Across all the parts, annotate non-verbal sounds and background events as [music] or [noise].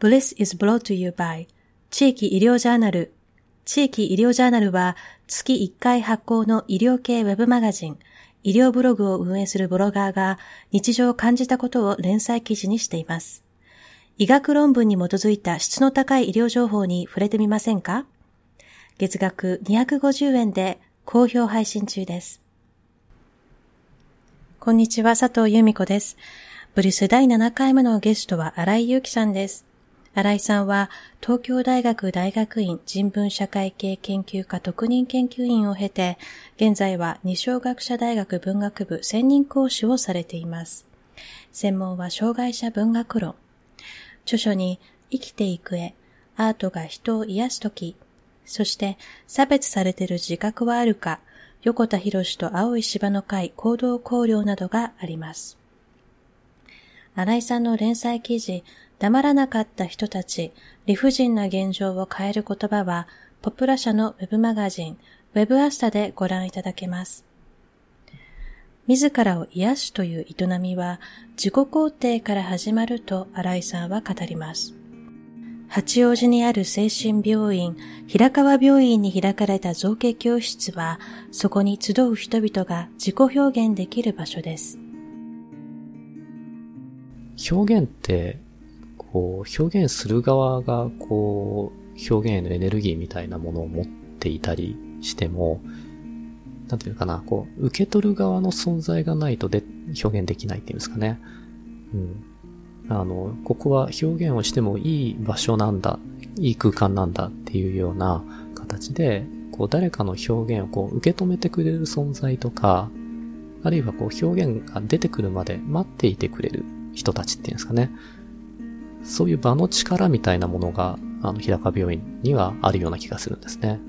Bliss is brought to you by 地域医療ジャーナル。地域医療ジャーナルは月1回発行の医療系ウェブマガジン、医療ブログを運営するブロガーが日常を感じたことを連載記事にしています。医学論文に基づいた質の高い医療情報に触れてみませんか？月額250円で好評配信中です。こんにちは、佐藤由美子です。ブリス第7回目のゲストは荒井祐樹さんです。荒井さんは東京大学大学院人文社会系研究科特任研究員を経て、現在は二小学者大学文学部専任講師をされています。専門は障害者文学論。著書に生きていく絵、アートが人を癒すとき、そして差別されている自覚はあるか、横田博士と青い芝の会行動考慮などがあります。新井さんの連載記事、黙らなかった人たち、理不尽な現状を変える言葉は、ポプラ社のウェブマガジン、ウェブアスタでご覧いただけます。自らを癒すという営みは、自己肯定から始まると新井さんは語ります。八王子にある精神病院、平川病院に開かれた造形教室は、そこに集う人々が自己表現できる場所です。表現って、こう、表現する側が、こう、表現へのエネルギーみたいなものを持っていたりしても、なんていうかな、こう、受け取る側の存在がないとで、表現できないっていうんですかね。うん。あの、ここは表現をしてもいい場所なんだ、いい空間なんだっていうような形で、こう誰かの表現をこう受け止めてくれる存在とか、あるいはこう表現が出てくるまで待っていてくれる人たちっていうんですかね。そういう場の力みたいなものが、あの、日高病院にはあるような気がするんですね。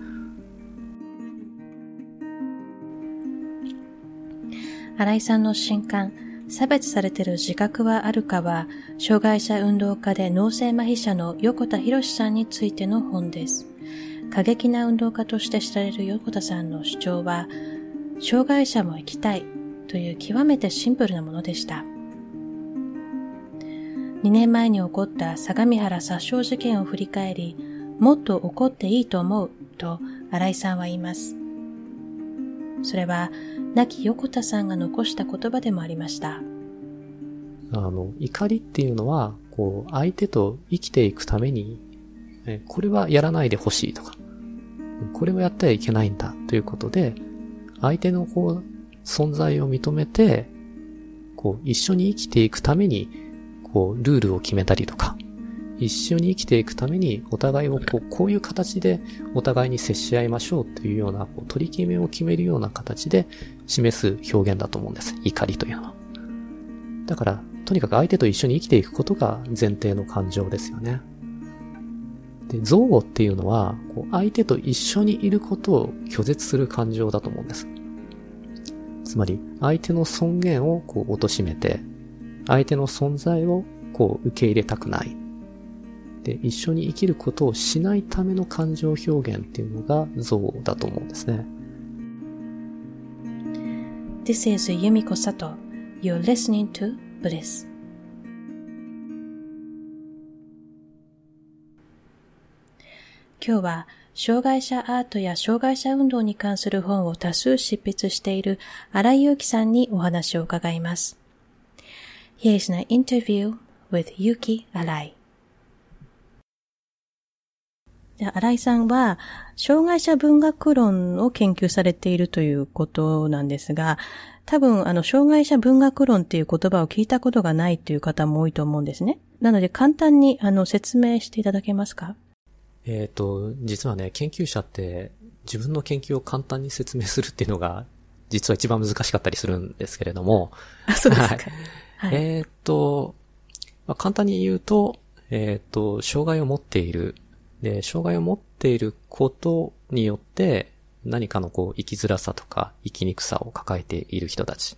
新井さんの新刊、差別されてる自覚はあるかは、障害者運動家で脳性麻痺者の横田博さんについての本です。過激な運動家として知られる横田さんの主張は、障害者も生きたいという極めてシンプルなものでした。2年前に起こった相模原殺傷事件を振り返り、もっと起こっていいと思うと新井さんは言います。それは亡き横田さんが残した言葉でもありました。あの、怒りっていうのは、こう、相手と生きていくために、これはやらないでほしいとか、これはやってはいけないんだということで、相手のこう、存在を認めて、こう、一緒に生きていくために、こう、ルールを決めたりとか、一緒に生きていくためにお互いをこうこういう形でお互いに接し合いましょうというようなこう取り決めを決めるような形で示す表現だと思うんです。怒りというのは。だから、とにかく相手と一緒に生きていくことが前提の感情ですよね。で、憎悪っていうのは、こう相手と一緒にいることを拒絶する感情だと思うんです。つまり、相手の尊厳をこう貶めて、相手の存在をこう受け入れたくない。で、一緒に生きることをしないための感情表現っていうのが憎悪だと思うんですね。This is Yumiko Sato. You're listening to Bliss. 今日は障害者アートや障害者運動に関する本を多数執筆している荒井祐樹さんにお話を伺います。Here is an interview with Yuki Arai. 新井さんは、障害者文学論を研究されているということなんですが、多分、あの、障害者文学論っていう言葉を聞いたことがないという方も多いと思うんですね。なので、簡単に、あの、説明していただけますか？えっ、と、実はね、研究者って自分の研究を簡単に説明するっていうのが、実は一番難しかったりするんですけれども。あ、そうですか。はい、えっ、と、まあ、簡単に言うと、えっ、と、障害を持っているで、障害を持っていることによって、何かのこう、生きづらさとか、生きにくさを抱えている人たち。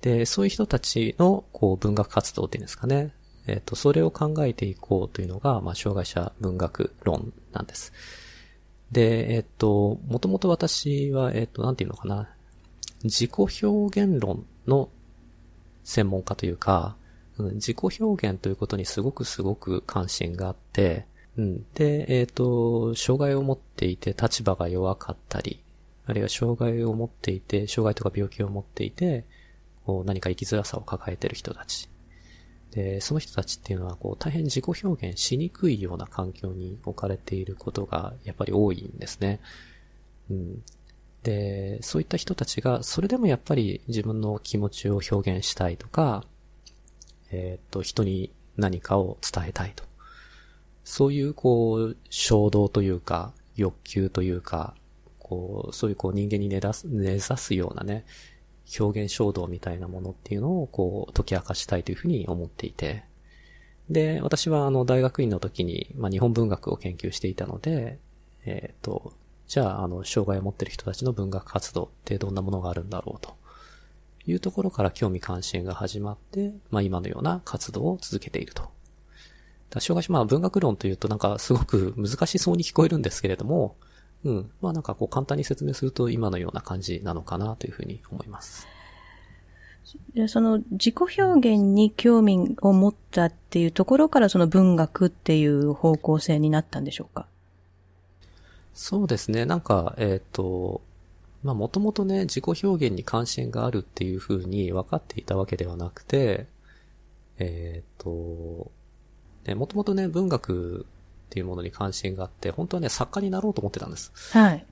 で、そういう人たちの、こう、文学活動っていうんですかね。えっ、ー、と、それを考えていこうというのが、まあ、障害者文学論なんです。で、えっ、ー、と、もともと私は、えっ、ー、と、なんていうのかな。自己表現論の専門家というか、自己表現ということにすごくすごく関心があって、うん。で、えっ、と、障害を持っていて立場が弱かったり、あるいは障害を持っていて、障害とか病気を持っていて、こう何か生きづらさを抱えている人たち。で、その人たちっていうのは、こう、大変自己表現しにくいような環境に置かれていることが、やっぱり多いんですね。うん。で、そういった人たちが、それでもやっぱり自分の気持ちを表現したいとか、えっ、と、人に何かを伝えたいと。そういう、こう、衝動というか、欲求というか、こう、そういうこう人間に根ざす、根ざすようなね、表現衝動みたいなものっていうのを、こう、解き明かしたいというふうに思っていて。で、私はあの、大学院の時に、まあ、日本文学を研究していたので、えっ、と、じゃあ、あの、障害を持っている人たちの文学活動ってどんなものがあるんだろうというところから興味関心が始まって、まあ、今のような活動を続けていると。だ障害者、まあ、文学論というとなんかすごく難しそうに聞こえるんですけれども、うん。まあなんかこう簡単に説明すると今のような感じなのかなというふうに思います。その自己表現に興味を持ったっていうところからその文学っていう方向性になったんでしょうか？そうですね。なんか、えっ、と、まあもともとね、自己表現に関心があるっていうふうに分かっていたわけではなくて、えっ、と、ね、もともとね、文学っていうものに関心があって、本当はね、作家になろうと思ってたんです。はい。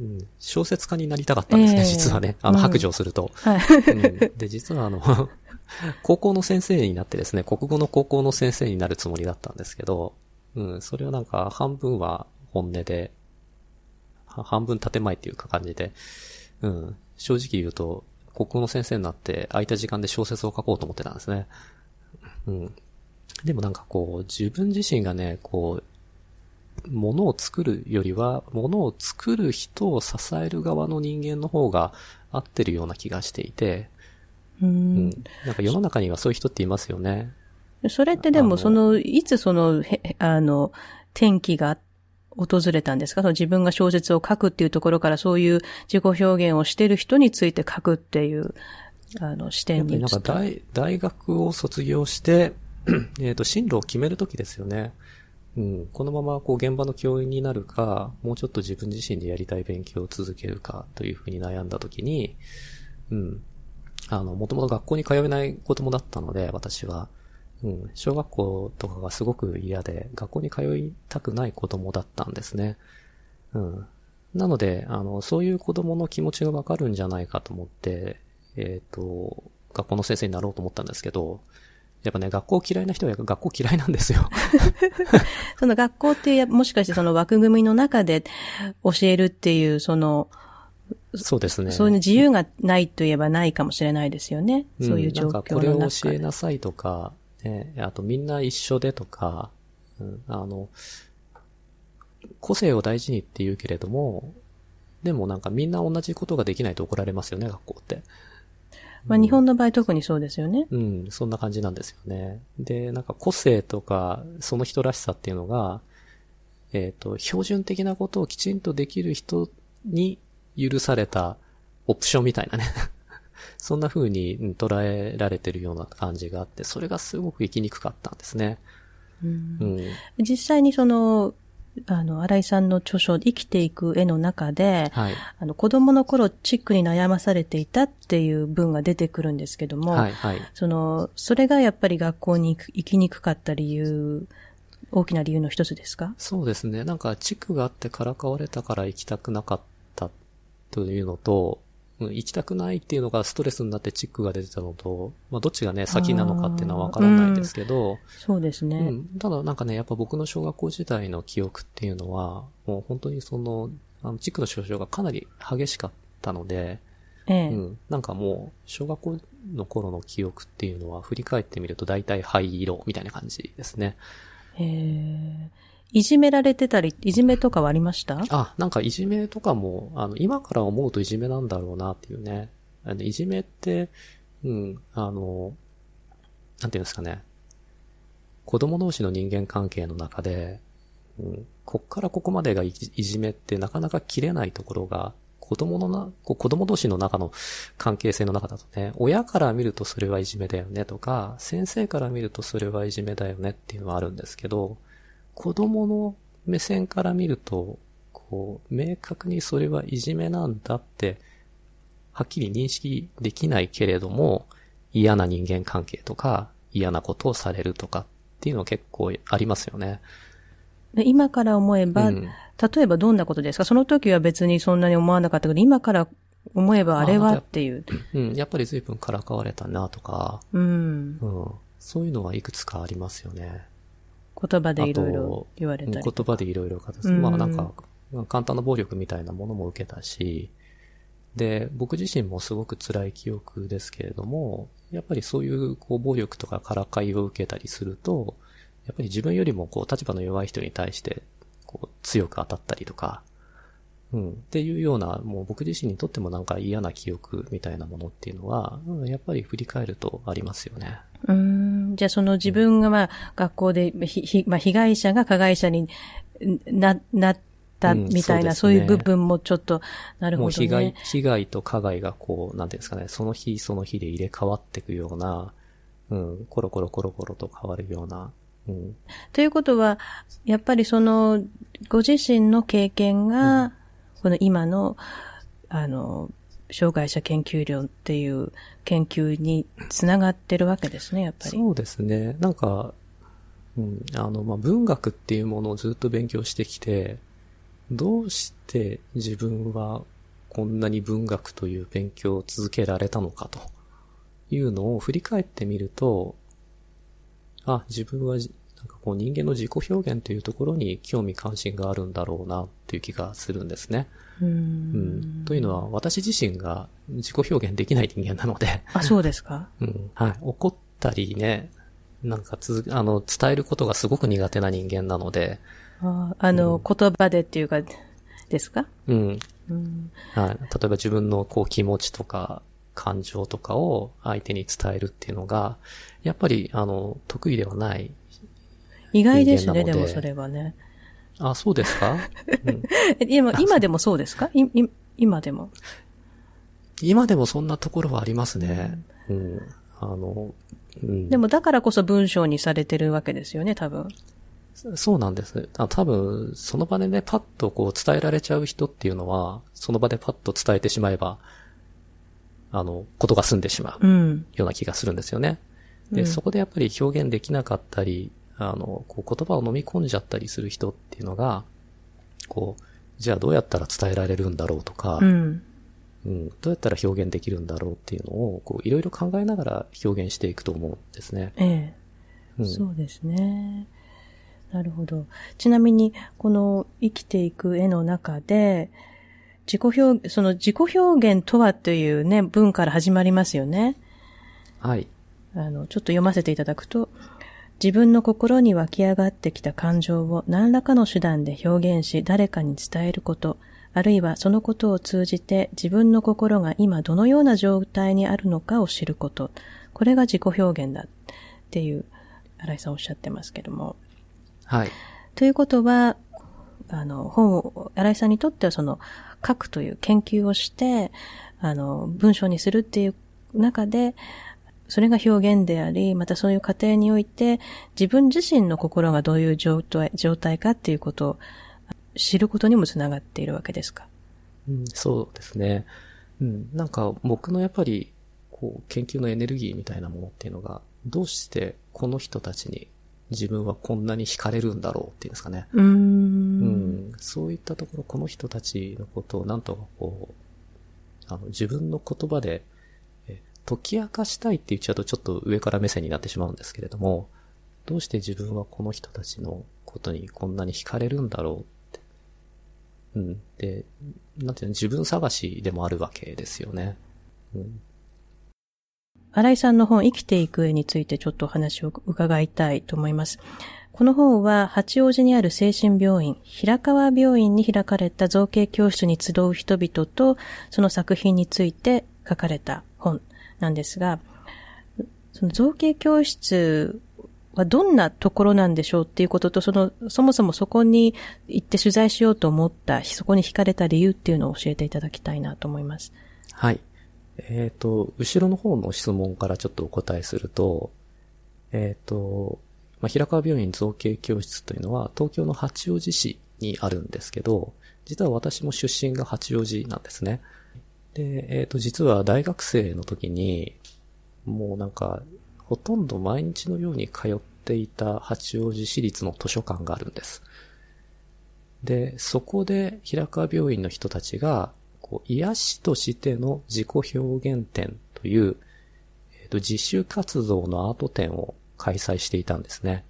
うん、小説家になりたかったんですね、ええ実はね。あの、うん白状すると。はい。うん、で、実はあの、[laughs] 高校の先生になってですね、国語の高校の先生になるつもりだったんですけど、うん、それはなんか半分は本音で、は半分建前っていうか感じで、うん、正直言うと、国語の先生になって空いた時間で小説を書こうと思ってたんですね。うん。でもなんかこう、自分自身がね、こう、ものを作るよりは、ものを作る人を支える側の人間の方が合ってるような気がしていて、ううんん。なんか世の中にはそういう人っていますよね。それってでも、その、いつその、へあの、転機が訪れたんですか？その自分が小説を書くっていうところからそういう自己表現をしてる人について書くっていう、あの、視点やっぱりなんか。大大学を卒業して、[clears throat] えっと、進路を決めるときですよね。うん、このままこう現場の教員になるか、もうちょっと自分自身でやりたい勉強を続けるかというふうに悩んだときに、うん、あの、もともと学校に通えない子供だったので、私は。うん、小学校とかがすごく嫌で、学校に通いたくない子供だったんですね。うん。なので、あの、そういう子供の気持ちがわかるんじゃないかと思って、えっ、と、学校の先生になろうと思ったんですけど、やっぱね、学校嫌いな人は学校嫌いなんですよ。[laughs] その学校ってや、もしかしてその枠組みの中で教えるっていう、その、そうですね。そういう自由がないといえばないかもしれないですよね。んそういう状なんかこれを況の中教えなさいとか、ね、あとみんな一緒でとか、うん、あの、個性を大事にって言うけれども、でもなんかみんな同じことができないと怒られますよね、学校って。まあ日本の場合特にそうですよね。うん、そんな感じなんですよね。で、なんか個性とか、その人らしさっていうのが、えっ、と、標準的なことをきちんとできる人に許されたオプションみたいなね。そんな風にうん捉えられてるような感じがあって、それがすごく生きにくかったんですね。うんうん。実際にその、あの、新井さんの著書、生きていく絵の中で、はい。あの、子供の頃チックに悩まされていたっていう文が出てくるんですけども、はい、はい。その、それがやっぱり学校に行きにくかった理由、大きな理由の一つですか？そうですね。なんか、地区があってからかわれたから行きたくなかったというのと、うん行きたくないっていうのがストレスになってチックが出てたのと、まあ、どっちがね、先なのかっていうのはわからないですけど、そうですね。うん。ただなんかね、やっぱ僕の小学校時代の記憶っていうのは、もう本当にその、あの、地区の症状がかなり激しかったので、ええうん。なんかもう、小学校の頃の記憶っていうのは振り返ってみると大体灰色みたいな感じですね。ええいじめられてたり、いじめとかはありました？あ、なんかいじめとかも、あの、今から思うといじめなんだろうなっていうね。あのいじめって、うん、あの、なんていうんですかね。子供同士の人間関係の中で、うん、こっからここまでがいじめってなかなか切れないところが、子供のな、子供同士の中の関係性の中だとね、親から見るとそれはいじめだよねとか、先生から見るとそれはいじめだよねっていうのはあるんですけど、子供の目線から見ると、こう、明確にそれはいじめなんだって、はっきり認識できないけれども、嫌な人間関係とか、嫌なことをされるとかっていうのは結構ありますよね。今から思えば、うん、例えばどんなことですか？その時は別にそんなに思わなかったけど、今から思えばあれはっていう。うん、やっぱり随分からかわれたなとか、うん、うん。そういうのはいくつかありますよね。言葉でいろいろ言われたり言葉でいろいろ形、まあなんか、簡単な暴力みたいなものも受けたし、で、僕自身もすごく辛い記憶ですけれども、やっぱりそういうこう暴力とかからかいを受けたりすると、やっぱり自分よりもこう立場の弱い人に対してこう強く当たったりとか、うん、っていうような、もう僕自身にとってもなんか嫌な記憶みたいなものっていうのは、うん、やっぱり振り返るとありますよね。うん。じゃあその自分がまあ学校で、ひ、ひ、まあ被害者が加害者にな、なったみたいな、うんそうね、そういう部分もちょっと、なるほどね。もう被害、被害と加害がこう、なんていうんですかね、その日その日で入れ替わっていくような、うん、コロコロコロコロと変わるような、うん、ということは、やっぱりその、ご自身の経験が、この今の、あの、障害者研究量っていう研究につながってるわけですね、やっぱり。そうですね。なんか、うん、あの、まあ、文学っていうものをずっと勉強してきて、どうして自分はこんなに文学という勉強を続けられたのかというのを振り返ってみると、あ、自分はなんかこう人間の自己表現というところに興味関心があるんだろうなっていう気がするんですね。うんうんというのは私自身が自己表現できない人間なので。あ、そうですか？うん。はい。怒ったりね、なんかつ、あの、伝えることがすごく苦手な人間なので。ああの、うん、言葉でっていうか、ですか？うん。うん、はい。例えば自分のこう気持ちとか、感情とかを相手に伝えるっていうのが、やっぱり、あの、得意ではない意外ですね、でもそれはね。あ、そうですか、うん、[laughs] 今、今でもそうですか？今でも。今でもそんなところはありますね。うん。あの、うん、でもだからこそ文章にされてるわけですよね、多分。そうなんです。あ多分、その場でね、パッとこう伝えられちゃう人っていうのは、その場でパッと伝えてしまえば、あの、ことが済んでしまうような気がするんですよね。うん、で、そこでやっぱり表現できなかったり、あの、こう言葉を飲み込んじゃったりする人っていうのが、こう、じゃあどうやったら伝えられるんだろうとか、うん、うん、どうやったら表現できるんだろうっていうのを、こう、いろいろ考えながら表現していくと思うんですね。ええ。うん、そうですね。なるほど。ちなみに、この生きていく絵の中で、自己表、その自己表現とはというね、文から始まりますよね。はい。あの、ちょっと読ませていただくと、自分の心に湧き上がってきた感情を何らかの手段で表現し誰かに伝えること、あるいはそのことを通じて自分の心が今どのような状態にあるのかを知ること。これが自己表現だっていう、新井さんおっしゃってますけども。はい。ということは、あの、本を、新井さんにとってはその、書くという研究をして、あの、文章にするっていう中で、それが表現であり、またそういう過程において、自分自身の心がどういう状態状態かっていうことを知ることにもつながっているわけですか？うん、そうですね。うん、なんか僕のやっぱり、こう、研究のエネルギーみたいなものっていうのが、どうしてこの人たちに自分はこんなに惹かれるんだろうっていうんですかね。うんうん、そういったところ、この人たちのことをなんとかこう、あの、自分の言葉で解き明かしたいって言っちゃうとちょっと上から目線になってしまうんですけれども、どうして自分はこの人たちのことにこんなに惹かれるんだろうって。うん。で、なんていうの、自分探しでもあるわけですよね。うん。新井さんの本、生きていく絵についてちょっとお話を伺いたいと思います。この本は八王子にある精神病院、平川病院に開かれた造形教室に集う人々とその作品について書かれた本なんですが、その造形教室はどんなところなんでしょうっていうことと、その、そもそもそこに行って取材しようと思った、そこに惹かれた理由っていうのを教えていただきたいなと思います。はい。えっ、ー、と、後ろの方の質問からちょっとお答えすると、えっ、ー、と、まあ、平川病院造形教室というのは東京の八王子市にあるんですけど、実は私も出身が八王子なんですね。で、えっ、ー、と、実は大学生の時に、もうなんか、ほとんど毎日のように通っていた八王子市立の図書館があるんです。で、そこで平川病院の人たちが、こう、癒しとしての自己表現展という、えっ、ー、と、自主活動のアート展を開催していたんですね。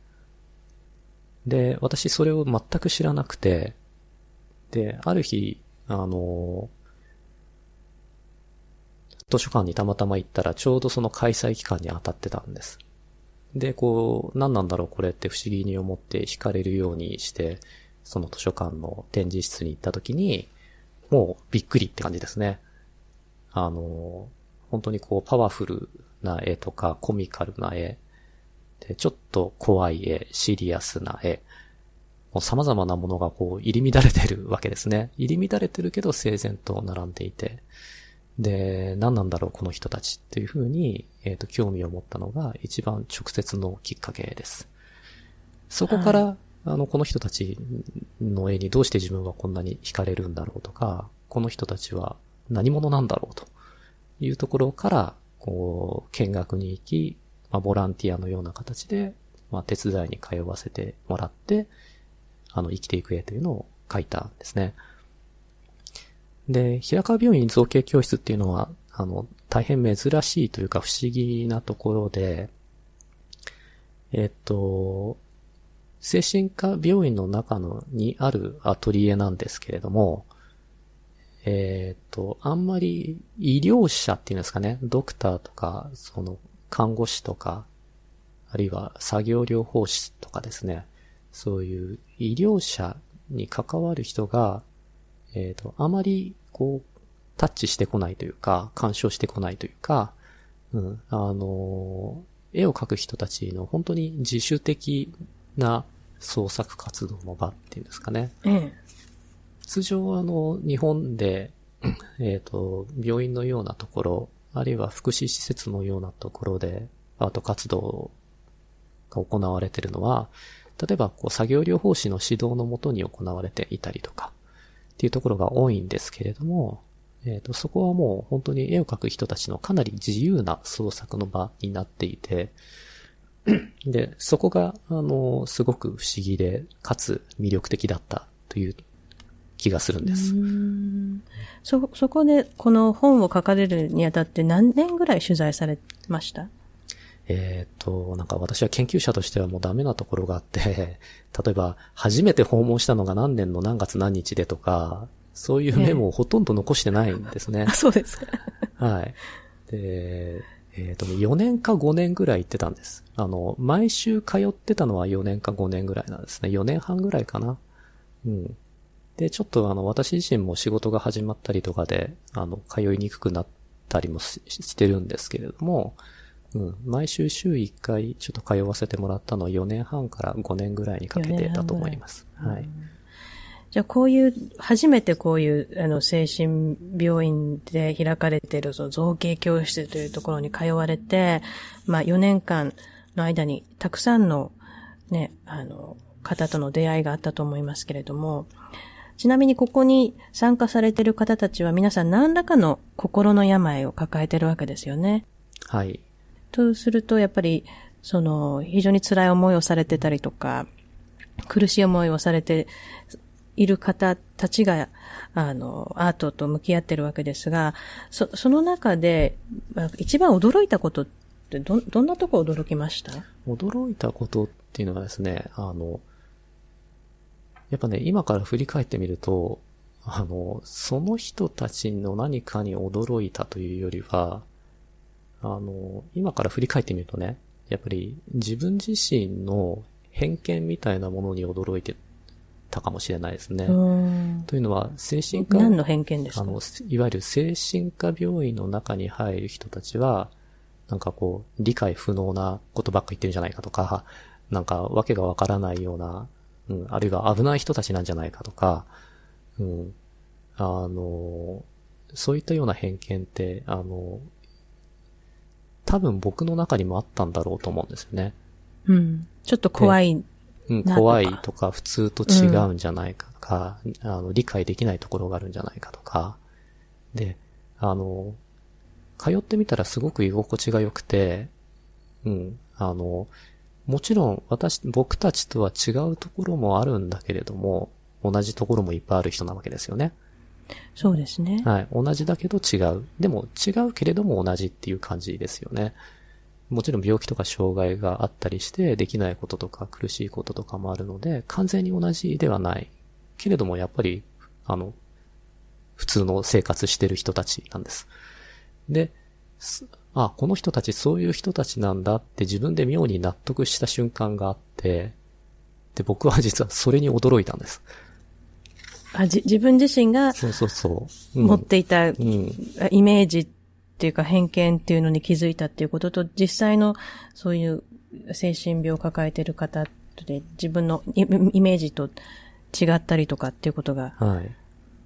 で、私それを全く知らなくて、で、ある日、あの、図書館にたまたま行ったらちょうどその開催期間に当たってたんです。で、こう、何なんだろうこれって不思議に思って惹かれるようにして、その図書館の展示室に行った時に、もうびっくりって感じですね。あの、本当にこうパワフルな絵とかコミカルな絵、で、ちょっと怖い絵、シリアスな絵、もう様々なものがこう入り乱れてるわけですね。入り乱れてるけど整然と並んでいて。で、何なんだろうこの人たちっていうふうに、えっ、ー、と、興味を持ったのが一番直接のきっかけです。そこから、はいあの、この人たちの絵にどうして自分はこんなに惹かれるんだろうとか、この人たちは何者なんだろうというところから、こう、見学に行き、まあ、ボランティアのような形で、まあ、手伝いに通わせてもらって、あの、生きていく絵というのを描いたんですね。で、平川病院造形教室っていうのは、あの、大変珍しいというか不思議なところで、えっと、精神科病院の中のにあるアトリエなんですけれども、えっ、と、あんまり医療者っていうんですかね、ドクターとか、その、看護師とか、あるいは作業療法士とかですね、そういう医療者に関わる人が、えっ、と、あまり、こう、タッチしてこないというか、干渉してこないというか、うん、あの、絵を描く人たちの本当に自主的な創作活動の場っていうんですかね。ええ、通常あの、日本で、えっ、ー、と、病院のようなところ、あるいは福祉施設のようなところで、アート活動が行われているのは、例えば、こう、作業療法士の指導のもとに行われていたりとか、っていうところが多いんですけれども、えっ、ー、と、そこはもう本当に絵を描く人たちのかなり自由な創作の場になっていて、で、そこが、あの、すごく不思議で、かつ魅力的だったという気がするんです。そ、そこでこの本を書かれるにあたって何年ぐらい取材されました？えっ、と、なんか私は研究者としてはもうダメなところがあって、[laughs] 例えば、初めて訪問したのが何年の何月何日でとか、そういうメモをほとんど残してないんですね。あ、そうですか。はい。で、えっ、ー、と、4年か5年ぐらい行ってたんです。あの、毎週通ってたのは4年か5年ぐらいなんですね。4年半ぐらいかな。うん。で、ちょっとあの、私自身も仕事が始まったりとかで、あの、通いにくくなったりもしてるんですけれども、うん。毎週週1回ちょっと通わせてもらったのは4年半から5年ぐらいにかけてだと思います。はい。じゃあこういう、初めてこういう、あの、精神病院で開かれている、その造形教室というところに通われて、まあ4年間の間にたくさんのね、あの、方との出会いがあったと思いますけれども、ちなみにここに参加されている方たちは皆さん何らかの心の病を抱えているわけですよね。はい。とすると、やっぱり、その、非常に辛い思いをされてたりとか、苦しい思いをされている方たちが、あの、アートと向き合ってるわけですが、そ、その中で、一番驚いたことってど、どんなとこ驚きました？驚いたことっていうのはですね、あの、やっぱね、今から振り返ってみると、あの、その人たちの何かに驚いたというよりは、あの、今から振り返ってみるとね、やっぱり自分自身の偏見みたいなものに驚いてたかもしれないですね。というのは、精神科、何の偏見ですか？あの、いわゆる精神科病院の中に入る人たちは、なんかこう、理解不能なことばっか言ってるんじゃないかとか、なんかわけがわからないような、うん、あるいは危ない人たちなんじゃないかとか、うん、あの、そういったような偏見って、あの、多分僕の中にもあったんだろうと思うんですよね。うん。ちょっと怖い。うん、怖いとか、普通と違うんじゃないかとか、うん、あの、理解できないところがあるんじゃないかとか、で、あの、通ってみたらすごく居心地が良くて、うん、あの、もちろん私、僕たちとは違うところもあるんだけれども、同じところもいっぱいある人なわけですよね。そうですね。はい。同じだけど違う。でも違うけれども同じっていう感じですよね。もちろん病気とか障害があったりしてできないこととか苦しいこととかもあるので完全に同じではない。けれどもやっぱり、あの、普通の生活してる人たちなんです。で、あ、この人たちそういう人たちなんだって自分で妙に納得した瞬間があって、で、僕は実はそれに驚いたんです。あ、じ、自分自身が、そうそうそう。持っていた、イメージっていうか偏見っていうのに気づいたっていうことと、実際のそういう精神病を抱えてる方で自分のイメージと違ったりとかっていうことがはい。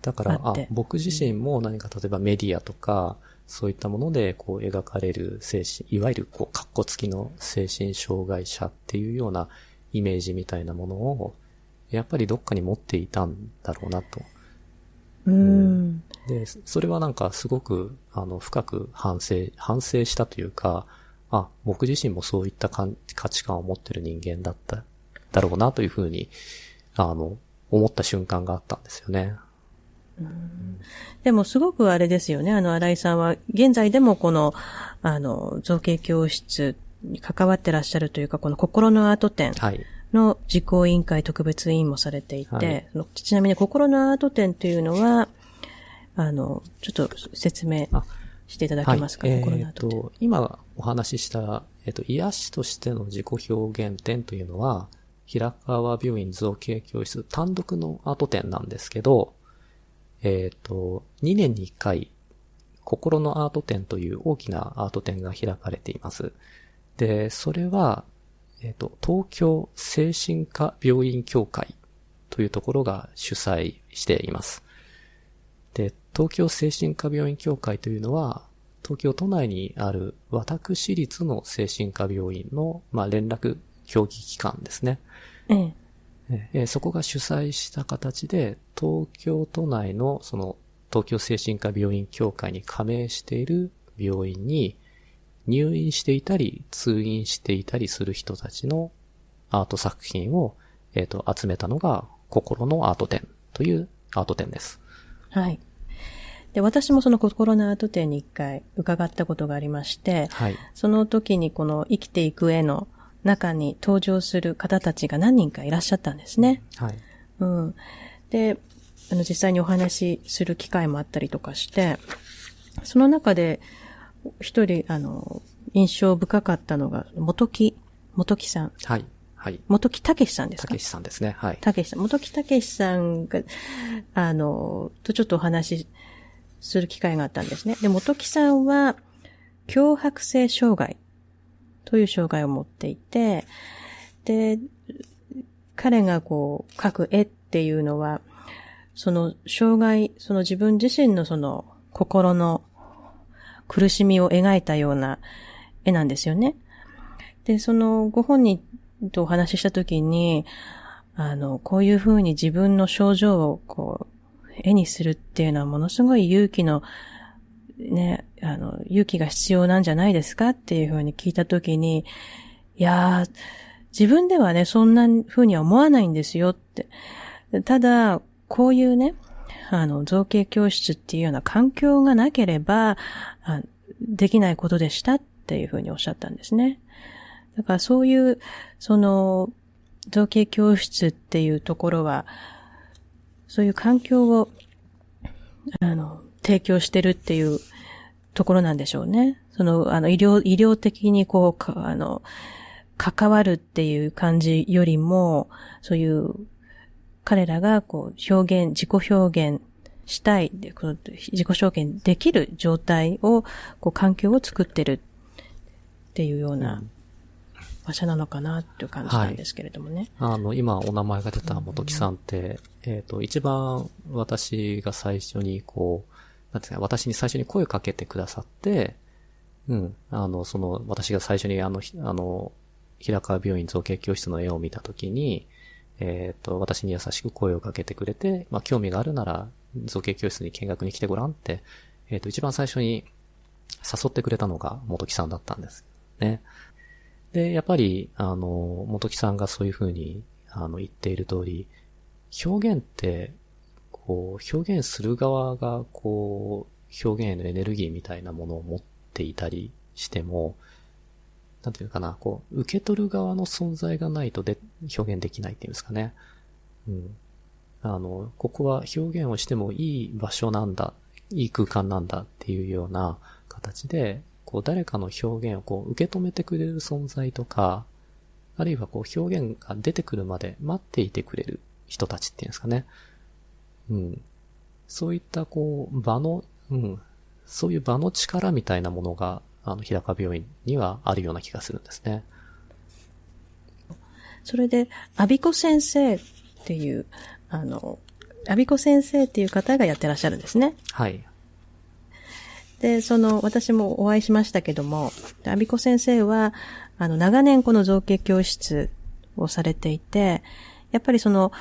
だから、あ僕自身も何か例えばメディアとか、そういったものでこう描かれる精神、いわゆるこう、格好付きの精神障害者っていうようなイメージみたいなものを、やっぱりどっかに持っていたんだろうなと。うん、で、それはなんかすごく、あの、深く反省、反省したというか、あ、僕自身もそういった価値観を持ってる人間だった、だろうなというふうに、あの、思った瞬間があったんですよね。でもすごくあれですよね。あの、新井さんは、現在でもこの、あの、造形教室に関わってらっしゃるというか、この心のアート展の実行委員会特別委員もされていて、はい、ちなみに心のアート展というのは、あの、ちょっと説明していただけますか、はい、心のアート展。えー、今お話しした、えっ、ー、と、癒しとしての自己表現展というのは、平川病院造形教室単独のアート展なんですけど、えっ、ー、と、2年に1回、心のアート展という大きなアート展が開かれています。で、それは、えっ、ー、と、東京精神科病院協会というところが主催しています。で、東京精神科病院協会というのは、東京都内にある私立の精神科病院の、まあ、連絡協議機関ですね。えええそこが主催した形で、東京都内のその東京精神科病院協会に加盟している病院に入院していたり、通院していたりする人たちのアート作品を、えっ、ー、と、集めたのが、心のアート展というアート展です。はい。で、私もその心のアート展に一回伺ったことがありまして、はい。その時にこの生きていく絵の中に登場する方たちが何人かいらっしゃったんですね。はい。うん。で、あの、実際にお話しする機会もあったりとかして、その中で、一人、あの、印象深かったのが、元木、元木さん。はい。はい。元木武さんですか？武さんですね。はい。武さん。元木武さんが、あの、とちょっとお話しする機会があったんですね。で、元木さんは、脅迫性障害という障害を持っていて、で、彼がこう、描く絵っていうのは、その障害、その自分自身のその心の苦しみを描いたような絵なんですよね。で、そのご本人とお話ししたときに、あの、こういうふうに自分の症状をこう、絵にするっていうのはものすごい勇気の、ね、あの、勇気が必要なんじゃないですかっていうふうに聞いたときに、いやー、自分ではね、そんなふうには思わないんですよって。ただ、こういうね、あの、造形教室っていうような環境がなければ、できないことでしたっていうふうにおっしゃったんですね。だからそういう、その、造形教室っていうところは、そういう環境を、あの、提供してるっていうところなんでしょうね。その、あの、医療、医療的にこう、あの、関わるっていう感じよりも、そういう彼らがこう表現、自己表現したい、この自己表現できる状態を、こう環境を作ってるっていうような場所なのかなっていう感じなんですけれどもね。はい、あの、今お名前が出た元木さんって、うん、えっ、ー、と、一番私が最初にこう、なんですか、私に最初に声をかけてくださって、うん、あの、その、私が最初にあの、あの、平川病院造形教室の絵を見たときに、えっ、ー、と、私に優しく声をかけてくれて、まあ、興味があるなら、造形教室に見学に来てごらんって、えっ、ー、と、一番最初に誘ってくれたのが元木さんだったんです。ね。で、やっぱり、あの、元木さんがそういうふうに、あの、言っている通り、表現って、こう、表現する側が、こう、表現へのエネルギーみたいなものを持っていたりしても、なんていうかな、こう、受け取る側の存在がないとで、表現できないっていうんですかね。うん。あの、ここは表現をしてもいい場所なんだ、いい空間なんだっていうような形で、こう、誰かの表現をこう、受け止めてくれる存在とか、あるいはこう、表現が出てくるまで待っていてくれる人たちっていうんですかね。うん。そういったこう、場の、うん。そういう場の力みたいなものが、あの、平川病院にはあるような気がするんですね。それで、アビコ先生っていう、あの、アビコ先生っていう方がやってらっしゃるんですね。はい。で、その、私もお会いしましたけども、アビコ先生は、あの、長年この造形教室をされていて、やっぱりその、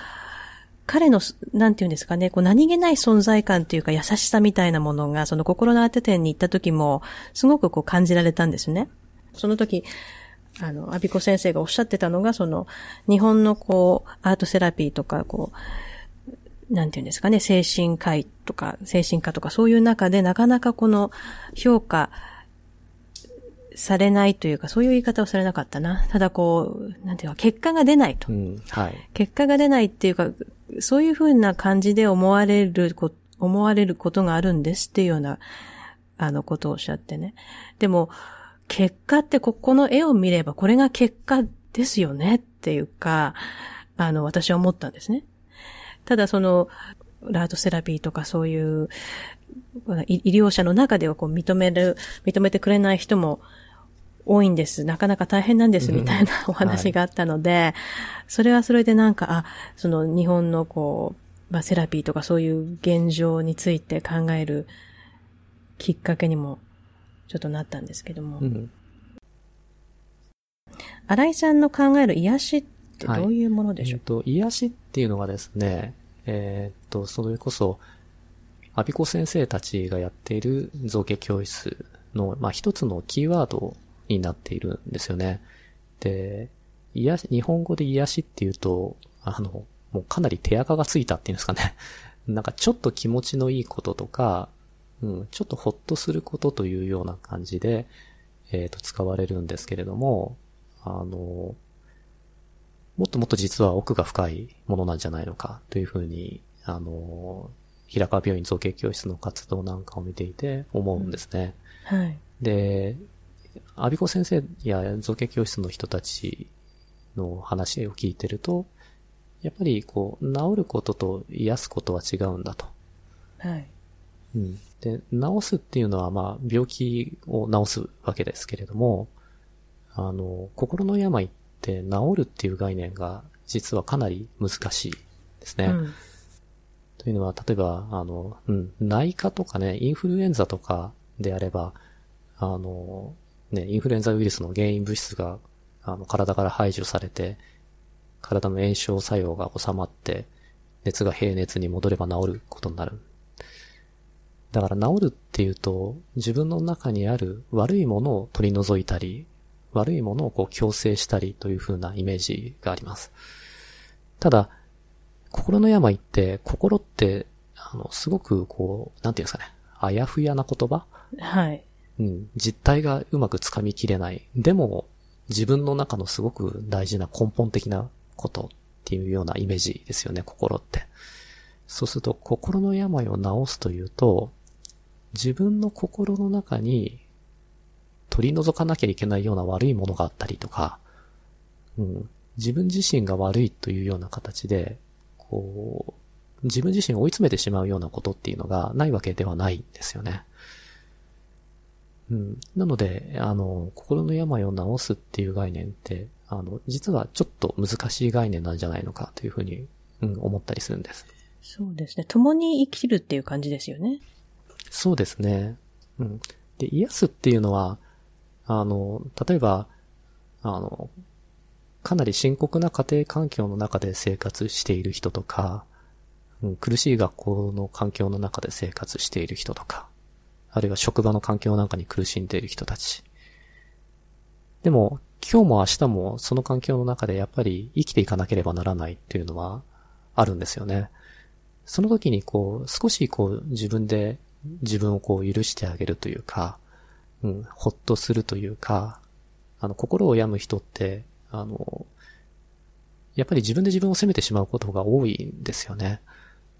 彼の、なんていうんですかね、こう何気ない存在感というか優しさみたいなものが、その心の当て店に行った時も、すごくこう感じられたんですね。その時、あの、アビコ先生がおっしゃってたのが、その、日本のこう、アートセラピーとか、こう、なんていうんですかね、精神科医とか、精神科とか、そういう中でなかなかこの評価されないというか、そういう言い方をされなかったな。ただこう、なんていうか、結果が出ないと。うん、はい。結果が出ないっていうか、そういうふうな感じで思われるこ、思われることがあるんですっていうような、あの、ことをおっしゃってね。でも、結果ってここの絵を見ればこれが結果ですよねっていうか、あの、私は思ったんですね。ただその、ラートセラピーとかそういう医療者の中ではこう認める、認めてくれない人も多いんです。なかなか大変なんです、みたいなお話があったので、はい、それはそれでなんか、あ、その日本のこう、まあ、セラピーとかそういう現状について考えるきっかけにもちょっとなったんですけども。うん、新井さんの考える癒しってどういうものでしょう、はい、えー、と癒しっていうのはですね、えっ、と、それこそ、アビコ先生たちがやっている造形教室の、まあ、一つのキーワードになっているんですよね。で、癒し、日本語で癒しっていうと、あの、もうかなり手垢がついたっていうんですかね。[laughs] なんかちょっと気持ちのいいこととか、うん、ちょっとほっとすることというような感じで、えっ、ー、と、使われるんですけれども、あの、もっともっと実は奥が深いものなんじゃないのかというふうに、あの、平川病院造形教室の活動なんかを見ていて思うんですね。うん、はい。で、アビコ先生や造形教室の人たちの話を聞いてると、やっぱりこう、治ることと癒すことは違うんだと。はい。うん。で、治すっていうのはまあ、病気を治すわけですけれども、あの、心の病って治るっていう概念が実はかなり難しいですね。うん、というのは、例えば、あの、うん、内科とかね、インフルエンザとかであれば、あの、ね、インフルエンザウイルスの原因物質が、あの、体から排除されて、体の炎症作用が収まって、熱が平熱に戻れば治ることになる。だから治るっていうと、自分の中にある悪いものを取り除いたり、悪いものをこう強制したりという風なイメージがあります。ただ、心の病って、心って、あの、すごくこう、なんていうんですかね、あやふやな言葉？はい。うん、実態がうまくつかみきれない。でも、自分の中のすごく大事な根本的なことっていうようなイメージですよね、心って。そうすると、心の病を治すというと、自分の心の中に取り除かなきゃいけないような悪いものがあったりとか、うん、自分自身が悪いというような形で、こう、自分自身を追い詰めてしまうようなことっていうのがないわけではないんですよね。うん。なので、あの、心の病を治すっていう概念って、あの、実はちょっと難しい概念なんじゃないのかというふうに、うん、思ったりするんです。そうですね。共に生きるっていう感じですよね。そうですね。うん。で、癒すっていうのは、あの、例えば、あの、かなり深刻な家庭環境の中で生活している人とか、うん、苦しい学校の環境の中で生活している人とか、あるいは職場の環境なんかに苦しんでいる人たち。でも、今日も明日もその環境の中でやっぱり生きていかなければならないっていうのはあるんですよね。その時にこう、少しこう自分で自分をこう許してあげるというか、うん、ほっとするというか、あの、心を病む人って、あの、やっぱり自分で自分を責めてしまうことが多いんですよね。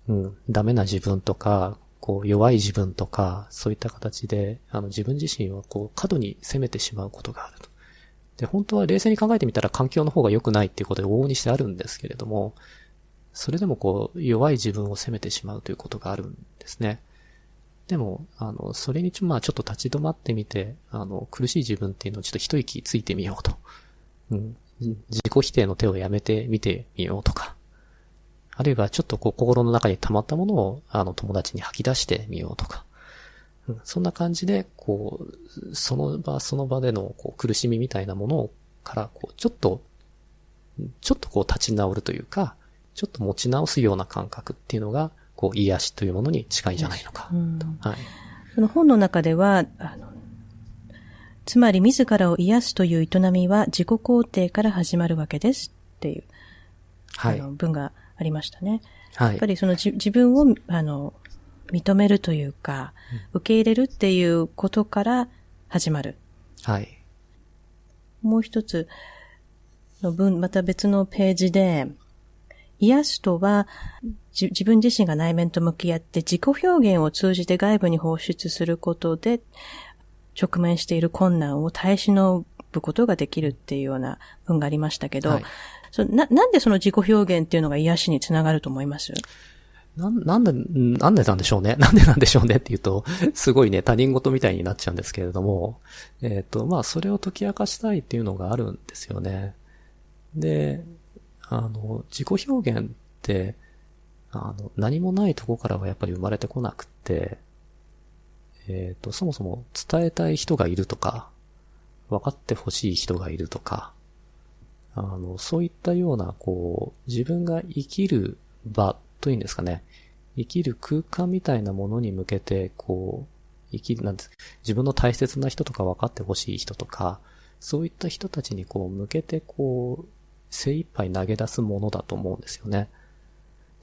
うん、ダメな自分とか、こう、弱い自分とか、そういった形で、あの、自分自身はこう、過度に責めてしまうことがあると。で、本当は冷静に考えてみたら環境の方が良くないっていうことで往々にしてあるんですけれども、それでもこう、弱い自分を責めてしまうということがあるんですね。でも、あの、それにちょ、まあちょっと立ち止まってみて、あの、苦しい自分っていうのをちょっと一息ついてみようと。うん。自己否定の手をやめてみてみようとか。あるいはちょっとこう心の中に溜まったものを、あの、友達に吐き出してみようとか。うん、そんな感じで、こう、その場その場でのこう苦しみみたいなものから、こう、ちょっと、ちょっとこう立ち直るというか、ちょっと持ち直すような感覚っていうのが、こう、癒しというものに近いんじゃないのか、うん、はい。その本の中では、あの、つまり自らを癒すという営みは自己肯定から始まるわけですっていう、はい、あの文がありましたね。はい。やっぱりその自分を、あの、認めるというか、うん、受け入れるっていうことから始まる。はい。もう一つの文、また別のページで、癒すとは、自分自身が内面と向き合って自己表現を通じて外部に放出することで、直面している困難を耐え忍ぶことができるっていうような文がありましたけど、はい、そななんでその自己表現っていうのが癒しにつながると思います？な、なんで、なんでなんでしょうね？[laughs] なんでなんでしょうねって言うと、すごいね、他人事みたいになっちゃうんですけれども、えっ、ー、と、まあ、それを解き明かしたいっていうのがあるんですよね。で、あの、自己表現って、あの、何もないとこからはやっぱり生まれてこなくて、えっ、ー、と、そもそも伝えたい人がいるとか、分かってほしい人がいるとか、あの、そういったような、こう、自分が生きる場というんですかね、生きる空間みたいなものに向けて、こう、生きる、なんです、自分の大切な人とか分かってほしい人とか、そういった人たちにこう、向けてこう、精一杯投げ出すものだと思うんですよね。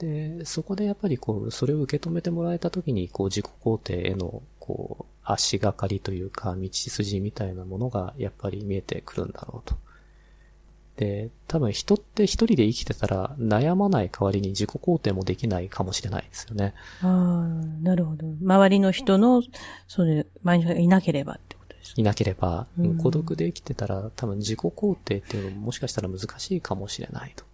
で、そこでやっぱりこう、それを受け止めてもらえた時に、こう、自己肯定への、こう、足がかりというか、道筋みたいなものが、やっぱり見えてくるんだろうと。で、多分人って一人で生きてたら悩まない代わりに自己肯定もできないかもしれないですよね。ああ、なるほど。周りの人の、それ、周りがいなければってことですいなければ、うん、孤独で生きてたら多分自己肯定っていうのももしかしたら難しいかもしれないと。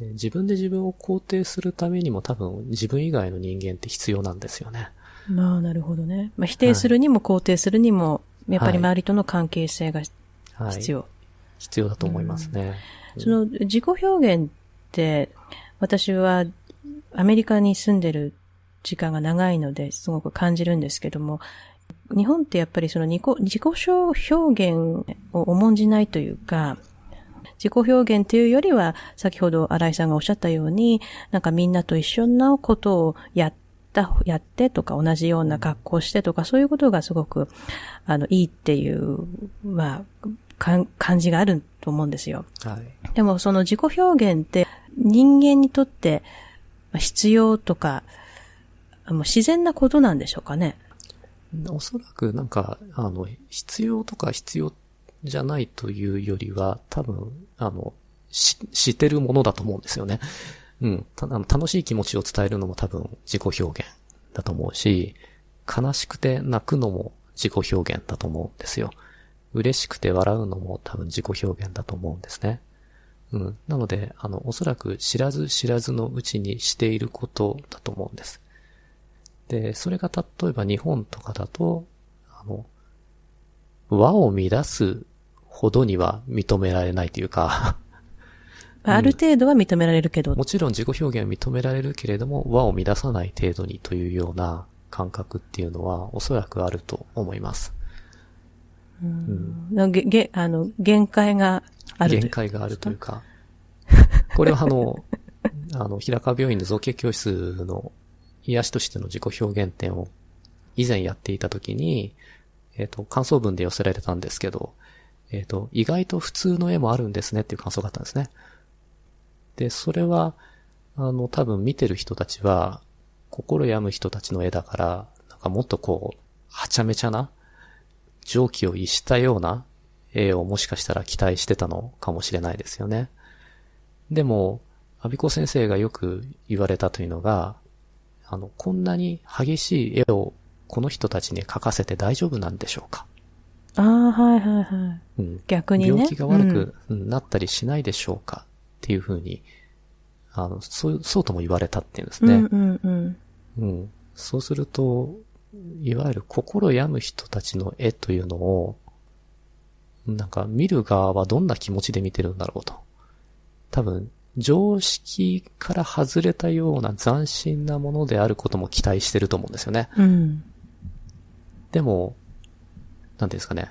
で自分で自分を肯定するためにも多分自分以外の人間って必要なんですよね。まあ、なるほどね。まあ、否定するにも肯定するにも、やっぱり周りとの関係性が必要。はい必要だと思いますね。その自己表現って、私はアメリカに住んでる時間が長いのですごく感じるんですけども、日本ってやっぱりその自己表現を重んじないというか、自己表現というよりは、先ほど新井さんがおっしゃったように、なんかみんなと一緒なことをやった、やってとか同じような格好してとか、そういうことがすごく、あの、いいっていう、まあ、感じがあると思うんですよ。はい。でもその自己表現って人間にとって必要とか、もう自然なことなんでしょうかね。おそらくなんか、あの、必要とか必要じゃないというよりは、多分、あの、し、してるものだと思うんですよね。うん。た楽しい気持ちを伝えるのも多分自己表現だと思うし、悲しくて泣くのも自己表現だと思うんですよ。嬉しくて笑うのも多分自己表現だと思うんですね。うん。なので、あの、おそらく知らず知らずのうちにしていることだと思うんです。で、それが例えば日本とかだと、あの、和を乱すほどには認められないというか [laughs] ある程度は認められるけど。もちろん自己表現は認められるけれども、和を乱さない程度にというような感覚っていうのはおそらくあると思います。うん、うん、げ、げ、あの、限界がある。限界があるというか、これはあの、[laughs] あの、平川病院の造形教室の癒しとしての自己表現展を以前やっていた時に、えっ、ー、と、感想文で寄せられたんですけど、えっ、ー、と、意外と普通の絵もあるんですねっていう感想があったんですね。で、それは、あの、多分見てる人たちは、心病む人たちの絵だから、なんかもっとこう、はちゃめちゃな、蒸気を逸したような絵をもしかしたら期待してたのかもしれないですよね。でも、アビコ先生がよく言われたというのが、あの、こんなに激しい絵をこの人たちに描かせて大丈夫なんでしょうか？ああ、はいはいはい。うん、逆にね。病気が悪くなったりしないでしょうか、っていうふうに、あの、そう、そうとも言われたっていうんですね。うんうんうん。うん。そうすると、いわゆる心病む人たちの絵というのを、なんか見る側はどんな気持ちで見てるんだろうと。多分、常識から外れたような斬新なものであることも期待してると思うんですよね。うん。でも、なんですかね。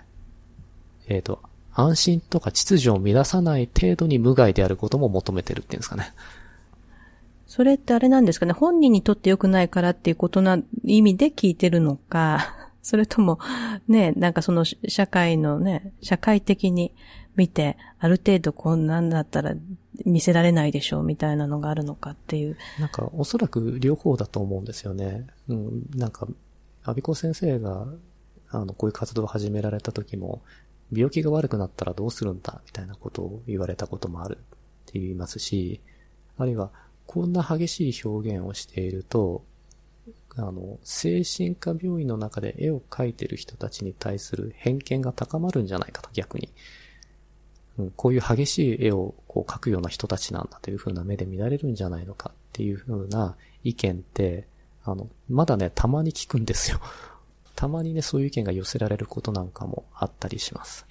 えっ、ー、と、安心とか秩序を乱さない程度に無害であることも求めてるっていうんですかね。それってあれなんですかね？本人にとって良くないからっていうことな意味で聞いてるのか、[laughs] それとも、ね、なんかその社会のね、社会的に見て、ある程度こんなんだったら見せられないでしょうみたいなのがあるのかっていう。なんかおそらく両方だと思うんですよね。うん、なんか、アビコ先生が、あの、こういう活動を始められた時も、病気が悪くなったらどうするんだ？みたいなことを言われたこともあるって言いますし、あるいは、こんな激しい表現をしていると、あの、精神科病院の中で絵を描いてる人たちに対する偏見が高まるんじゃないかと、逆に。うん、こういう激しい絵をこう描くような人たちなんだという風な目で見られるんじゃないのかっていう風な意見って、あの、まだね、たまに聞くんですよ。たまにね、そういう意見が寄せられることなんかもあったりします。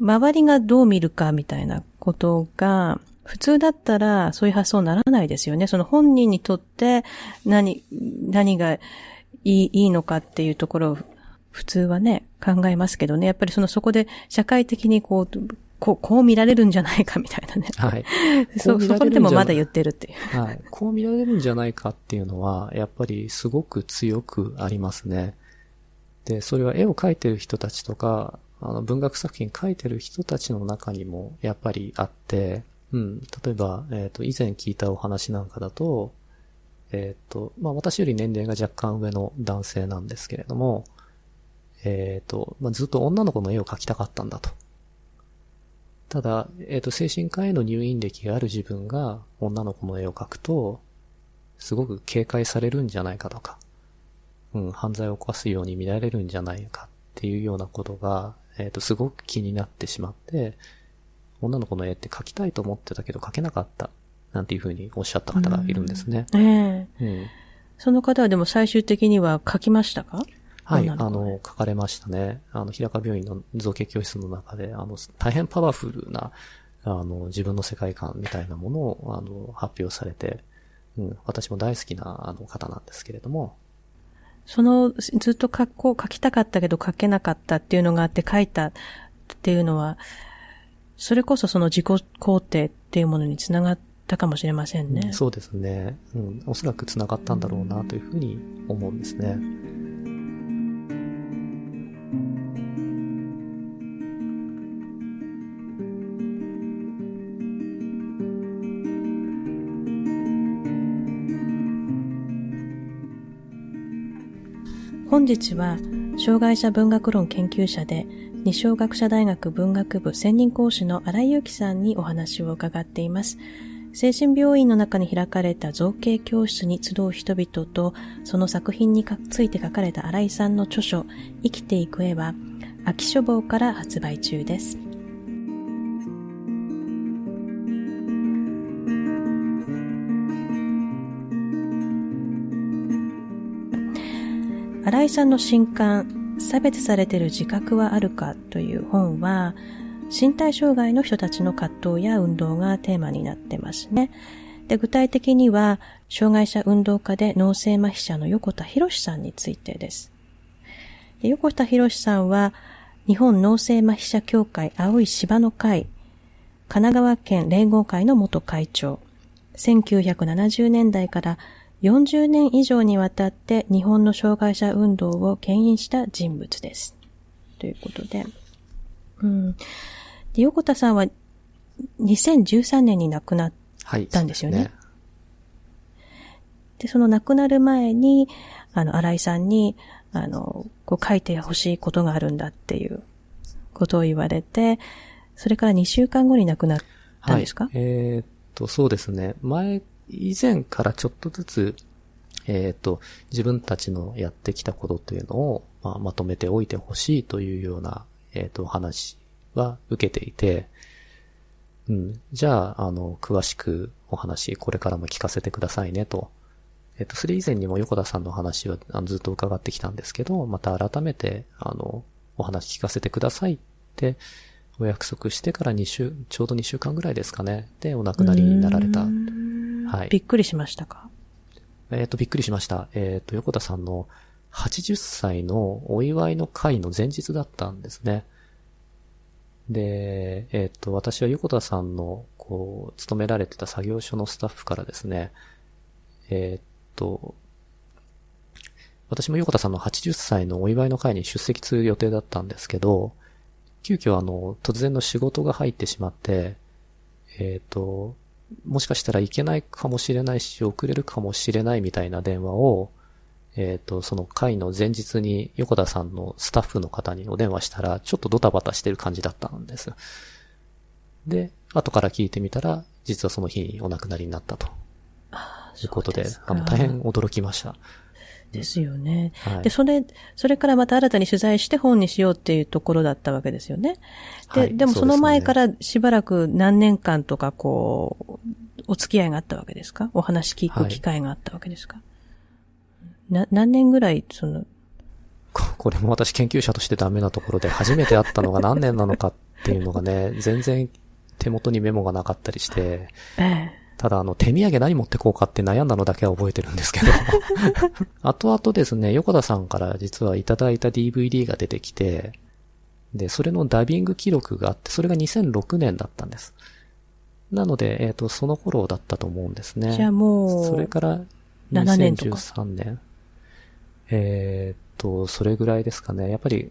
周りがどう見るかみたいなことが、普通だったらそういう発想にならないですよね。その本人にとって何、何がいいいいのかっていうところを普通はね、考えますけどね。やっぱりそのそこで社会的にこう、こう、こう見られるんじゃないかみたいなね。はい。[laughs] そ、そこでもまだ言ってるっていう。はい。こう見られるんじゃないかっていうのは、やっぱりすごく強くありますね。で、それは絵を描いてる人たちとか、あの、文学作品描いてる人たちの中にも、やっぱりあって、うん。例えば、えっ、ー、と、以前聞いたお話なんかだと、えっ、ー、と、まあ、私より年齢が若干上の男性なんですけれども、えっ、ー、と、まあ、ずっと女の子の絵を描きたかったんだと。ただ、えっ、ー、と、精神科への入院歴がある自分が女の子の絵を描くと、すごく警戒されるんじゃないかとか、うん、犯罪を犯すように見られるんじゃないかっていうようなことが、えっ、ー、と、すごく気になってしまって、女の子の絵って描きたいと思ってたけど描けなかった、なんていうふうにおっしゃった方がいるんですね。ええー、うん。その方はでも最終的には描きましたか？はい、あの、書かれましたね。あの、平川病院の造形教室の中で、あの、大変パワフルな、あの、自分の世界観みたいなものを、あの、発表されて、うん、私も大好きな、あの、方なんですけれども。その、ずっと書こう、書きたかったけど書けなかったっていうのがあって書いたっていうのは、それこそその自己肯定っていうものにつながったかもしれませんね。うん、そうですね。うん、おそらくつながったんだろうなというふうに思うんですね。本日は、障害者文学論研究者で、二小学者大学文学部専任講師の新井祐樹さんにお話を伺っています。精神病院の中に開かれた造形教室に集う人々と、その作品について書かれた新井さんの著書、生きていく絵は、秋書房から発売中です。新井さんの新刊、差別されている自覚はあるかという本は、身体障害の人たちの葛藤や運動がテーマになってますね。で、具体的には、障害者運動家で脳性麻痺者の横田博さんについてです。で横田博さんは、日本脳性麻痺者協会青い芝の会、神奈川県連合会の元会長、1970年代から40年以上にわたって日本の障害者運動を牽引した人物です。ということで。うん。で、横田さんは2013年に亡くなったんですよね。はい、でねで、その亡くなる前に、あの、新井さんに、あの、こう書いてほしいことがあるんだっていうことを言われて、それから2週間後に亡くなったんですか、はい、えー、っと、そうですね。前、以前からちょっとずつ、えっ、と、自分たちのやってきたことというのを、まあ、まとめておいてほしいというような、えっ、と、話は受けていて、うん。じゃあ、あの、詳しくお話、これからも聞かせてくださいねと。えっ、と、それ以前にも横田さんの話はずっと伺ってきたんですけど、また改めて、あの、お話聞かせてくださいってお約束してから2週、ちょうど2週間ぐらいですかね。で、お亡くなりになられた。はい。びっくりしましたか？えっ、と、びっくりしました。えっ、と、横田さんの80歳のお祝いの会の前日だったんですね。で、えっ、と、私は横田さんの、こう、勤められてた作業所のスタッフからですね、えっ、と、私も横田さんの80歳のお祝いの会に出席する予定だったんですけど、急遽あの、突然の仕事が入ってしまって、えっ、ー、と、もしかしたらいけないかもしれないし、遅れるかもしれないみたいな電話を、えっ、ー、と、その会の前日に横田さんのスタッフの方にお電話したら、ちょっとドタバタしてる感じだったんです。で、後から聞いてみたら、実はその日にお亡くなりになったと。いうことで、あの、大変驚きました。ですよね、はい。で、それ、それからまた新たに取材して本にしようっていうところだったわけですよね。で、はい、でもその前からしばらく何年間とかこう、お付き合いがあったわけですか？お話聞く機会があったわけですか、はい、な、何年ぐらい、その、これも私研究者としてダメなところで、初めて会ったのが何年なのかっていうのがね、全然手元にメモがなかったりして、ええ、ただあの、手土産何持ってこうかって悩んだのだけは覚えてるんですけど [laughs] 後々ですね、横田さんから実はいただいた DVD が出てきて、で、それのダビング記録があって、それが2006年だったんです。なので、えっ、ー、と、その頃だったと思うんですね。じゃあもう、それから2013年。えっ、ー、と、それぐらいですかね。やっぱり、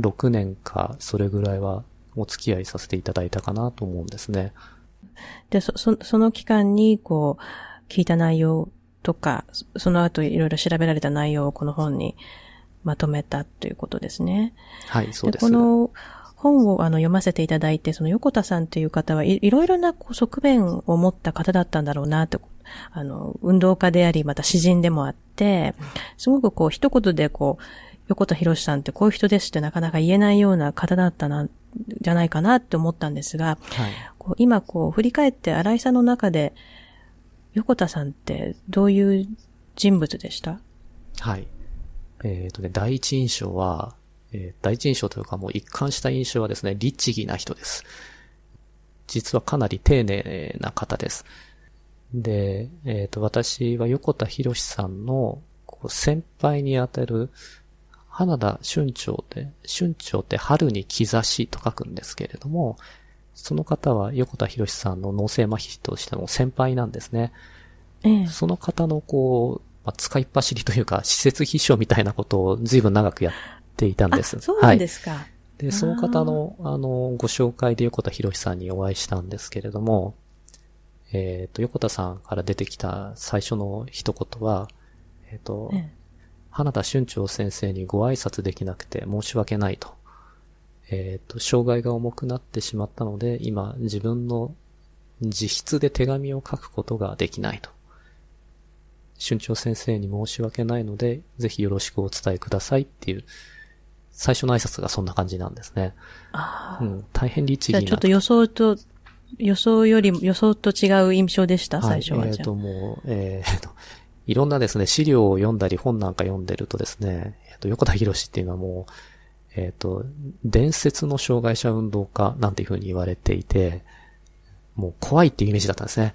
6年か、それぐらいはお付き合いさせていただいたかなと思うんですね。で、そ、そその期間に、こう、聞いた内容とか、その後いろいろ調べられた内容をこの本にまとめたということですね。はい、そうです。この本をあの読ませていただいて、その横田さんという方はいいろいろなこう側面を持った方だったんだろうなと、あの、運動家であり、また詩人でもあって、すごくこう一言でこう、横田博さんってこういう人ですってなかなか言えないような方だったな、じゃないかなって思ったんですが、はい、こう今こう振り返って新井さんの中で、横田さんってどういう人物でした？はい。えっ、ー、とね、第一印象は、えー、第一印象というかもう一貫した印象はですね、律儀な人です。実はかなり丁寧な方です。で、えっ、ー、と、私は横田博さんのこう先輩にあたる花田春長で、春長って春に兆しと書くんですけれども、その方は横田博さんの脳性麻痺としての先輩なんですね。ええ、その方のこう、まあ、使いっ走りというか、施設秘書みたいなことを随分長くやっていたんです。そうなんですか。はい、で、その方の、あの、ご紹介で横田博さんにお会いしたんですけれども、えっ、ー、と、横田さんから出てきた最初の一言は、えっ、ー、と、ええ、花田春長先生にご挨拶できなくて申し訳ないと。えっ、ー、と、障害が重くなってしまったので、今自分の自筆で手紙を書くことができないと。春長先生に申し訳ないので、ぜひよろしくお伝えくださいっていう、最初の挨拶がそんな感じなんですね。ああ。うん、大変律儀な。じゃあちょっと予想と、予想より、予想と違う印象でした、最初は。えっ、ー、と、もう、えっ、ー、と、いろんなですね、資料を読んだり本なんか読んでるとですね、えっ、と、横田博士っていうのはもう、えっ、と、伝説の障害者運動家なんていうふうに言われていて、もう怖いっていうイメージだったんですね。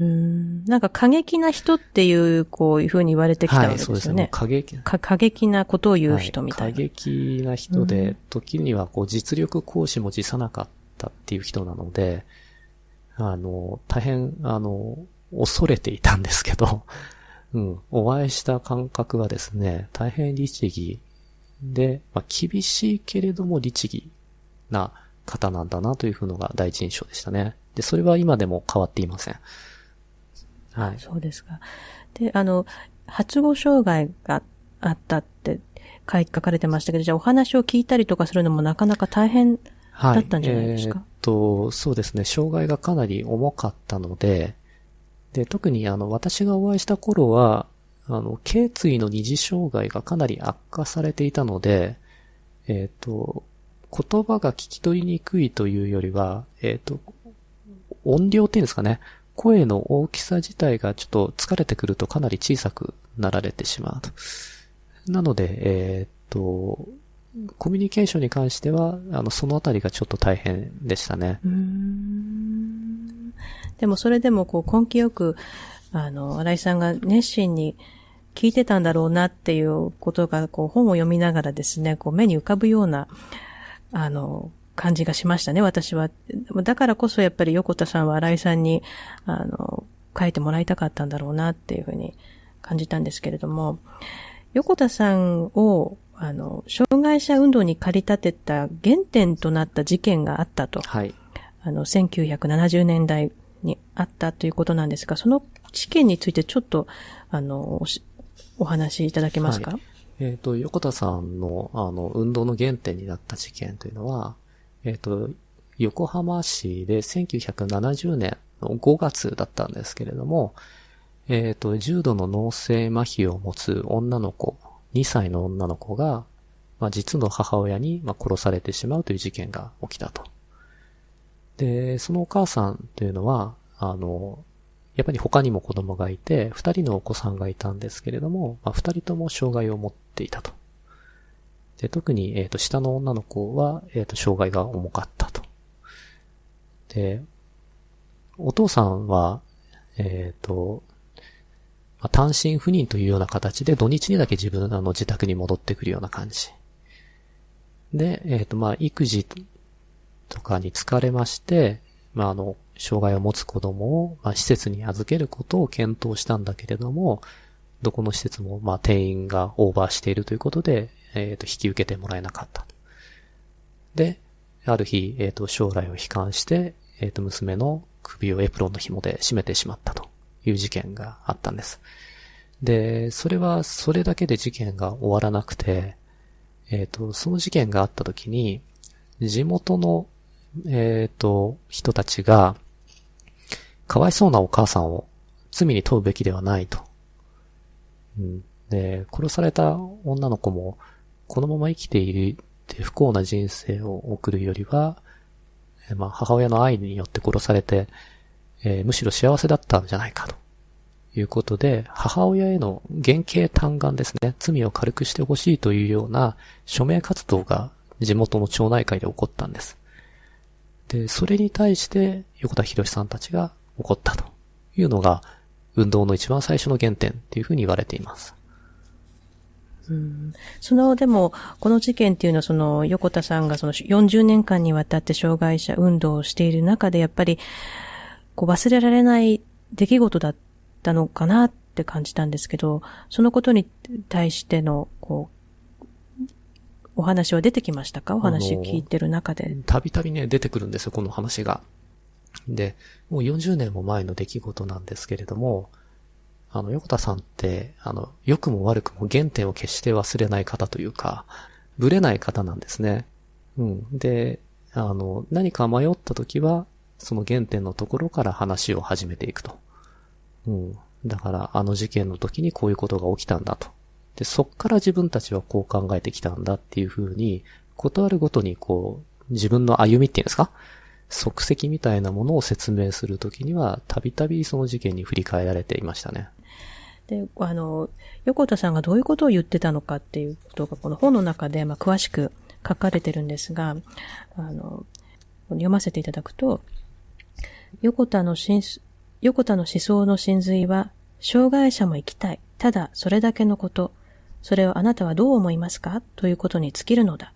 うん。なんか過激な人っていう、こういうふうに言われてきたわけですよね。はい、そうですね。過激過激なことを言う人みたいな。はい、過激な人で、時にはこう実力行使も辞さなかったっていう人なので、あの、大変、あの、恐れていたんですけど、うん、お会いした感覚はですね、大変律儀で、まあ、厳しいけれども律儀な方なんだなというのが第一印象でしたね。で、それは今でも変わっていません。はい。そうですか。で、あの、発語障害があったって書かれてましたけど、じゃあお話を聞いたりとかするのもなかなか大変だったんじゃないですか、はい、えー、っと、そうですね。障害がかなり重かったので、で、特にあの、私がお会いした頃は、あの、頸椎の二次障害がかなり悪化されていたので、えっ、と、言葉が聞き取りにくいというよりは、えっ、と、音量っていうんですかね。声の大きさ自体がちょっと疲れてくるとかなり小さくなられてしまうと。なので、えー、と、コミュニケーションに関しては、あの、そのあたりがちょっと大変でしたね。でもそれでもこう根気よく、あの、新井さんが熱心に聞いてたんだろうなっていうことが、こう本を読みながらですね、こう目に浮かぶような、あの、感じがしましたね、私は。だからこそやっぱり横田さんは新井さんに、あの、書いてもらいたかったんだろうなっていうふうに感じたんですけれども、横田さんを、あの、障害者運動に駆り立てた原点となった事件があったと。はい。あの、1970年代にあったということなんですが、その事件についてちょっと、あの、お話しいただけますか、はい、えっ、ー、と、横田さんの、あの、運動の原点になった事件というのは、えっ、ー、と、横浜市で1970年の5月だったんですけれども、えっ、ー、と、重度の脳性麻痺を持つ女の子、2歳の女の子が、まあ、実の母親に、まあ、殺されてしまうという事件が起きたと。で、そのお母さんというのは、あの、やっぱり他にも子供がいて、二人のお子さんがいたんですけれども、まあ、二人とも障害を持っていたと。で、特に、えっ、と、下の女の子は、えっ、と、障害が重かったと。で、お父さんは、えっ、と、まあ、単身赴任というような形で土日にだけ自分の自宅に戻ってくるような感じ。で、えっ、と、まあ、育児とかに疲れまして、まあ、あの、障害を持つ子供を、まあ、施設に預けることを検討したんだけれども、どこの施設も、まあ、定員がオーバーしているということで、えっ、ー、と、引き受けてもらえなかった。で、ある日、えっ、ー、と、将来を悲観して、えっ、ー、と、娘の首をエプロンの紐で締めてしまったという事件があったんです。で、それは、それだけで事件が終わらなくて、えっ、と、その事件があった時に、地元の、えっ、と、人たちが、かわいそうなお母さんを罪に問うべきではないと。うん、で、殺された女の子も、このまま生きているって不幸な人生を送るよりは、まあ、母親の愛によって殺されて、えー、むしろ幸せだったんじゃないかということで、母親への原型嘆願ですね、罪を軽くしてほしいというような署名活動が地元の町内会で起こったんです。で、それに対して横田博さんたちが起こったというのが、運動の一番最初の原点っていうふうに言われています。うん、その、でも、この事件っていうのは、その、横田さんがその40年間にわたって障害者運動をしている中で、やっぱり、こう忘れられない出来事だったのかなって感じたんですけど、そのことに対しての、こう、お話は出てきましたか？お話聞いてる中で。たびたびね、出てくるんですよ、この話が。で、もう40年も前の出来事なんですけれども、あの、横田さんって、あの、良くも悪くも原点を決して忘れない方というか、ぶれない方なんですね。うん。で、あの、何か迷った時は、その原点のところから話を始めていくと。うん。だから、あの事件の時にこういうことが起きたんだと。で、そっから自分たちはこう考えてきたんだっていうふうに、ことあるごとにこう、自分の歩みっていうんですか？足跡みたいなものを説明するときには、たびたびその事件に振り返られていましたね。で、あの、横田さんがどういうことを言ってたのかっていうことが、この本の中で、まあ、詳しく書かれてるんですが、あの、読ませていただくと、横田の横田の思想の真髄は、障害者も生きたい。ただ、それだけのこと。それをあなたはどう思いますか？ということに尽きるのだ。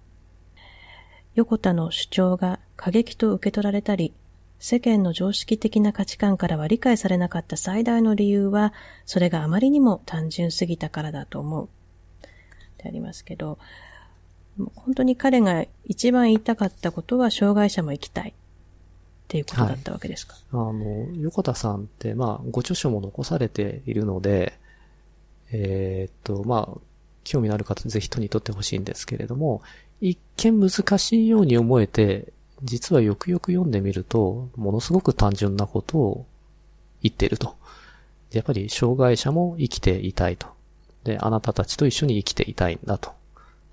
横田の主張が過激と受け取られたり、世間の常識的な価値観からは理解されなかった最大の理由は、それがあまりにも単純すぎたからだと思う。ってありますけど、本当に彼が一番言いたかったことは、障害者も生きたい。っていうことだったわけですか、はい、あの、横田さんって、まあ、ご著書も残されているので、えー、っと、まあ、興味のある方ぜひ手に取ってほしいんですけれども、一見難しいように思えて、実はよくよく読んでみると、ものすごく単純なことを言っていると。やっぱり障害者も生きていたいと。で、あなたたちと一緒に生きていたいんだと。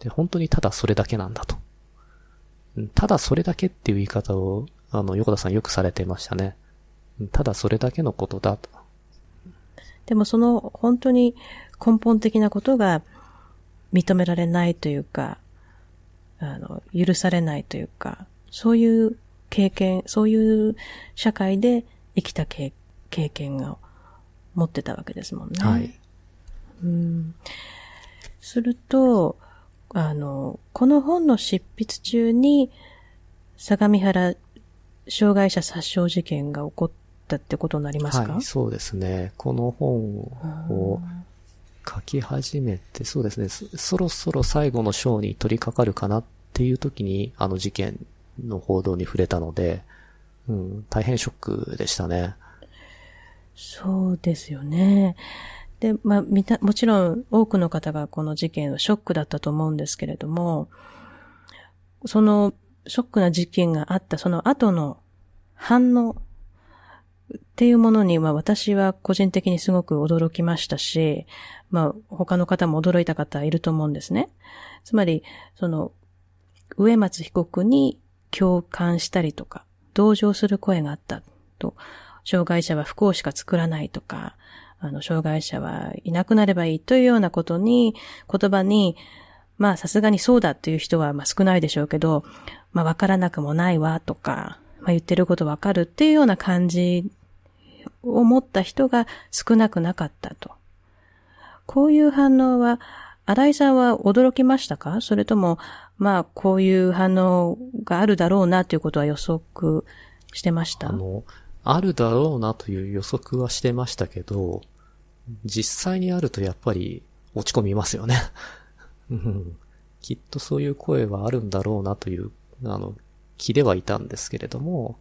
で、本当にただそれだけなんだと。ただそれだけっていう言い方を、あの、横田さんよくされていましたね。ただそれだけのことだと。でもその本当に根本的なことが認められないというか、あの、許されないというか、そういう経験、そういう社会で生きた経験が持ってたわけですもんね。はい。うん。すると、あの、この本の執筆中に、相模原障害者殺傷事件が起こったってことになりますか？はい、そうですね。この本を書き始めて、そうですねそ、ろそろ最後の章に取り掛かるかなっていう時に、あの事件の報道に触れたので、うん、大変ショックでしたね。そうですよね。で、まあ、みた、もちろん多くの方がこの事件はショックだったと思うんですけれども、そのショックな事件があったその後の反応っていうものには私は個人的にすごく驚きましたし、まあ他の方も驚いた方いると思うんですね。つまり、その、植松被告に共感したりとか、同情する声があったと、障害者は不幸しか作らないとか、あの、障害者はいなくなればいいというようなことに、言葉に、まあさすがにそうだっていう人はまあ少ないでしょうけど、まあわからなくもないわとか、まあ言ってることわかるっていうような感じを持った人が少なくなかったと。こういう反応は、新井さんは驚きましたか？それとも、まあ、こういう反応があるだろうなということは予測してました？あの、あるだろうなという予測はしてましたけど、実際にあるとやっぱり落ち込みますよね。きっとそういう声はあるんだろうなという、あの、気ではいたんですけれども、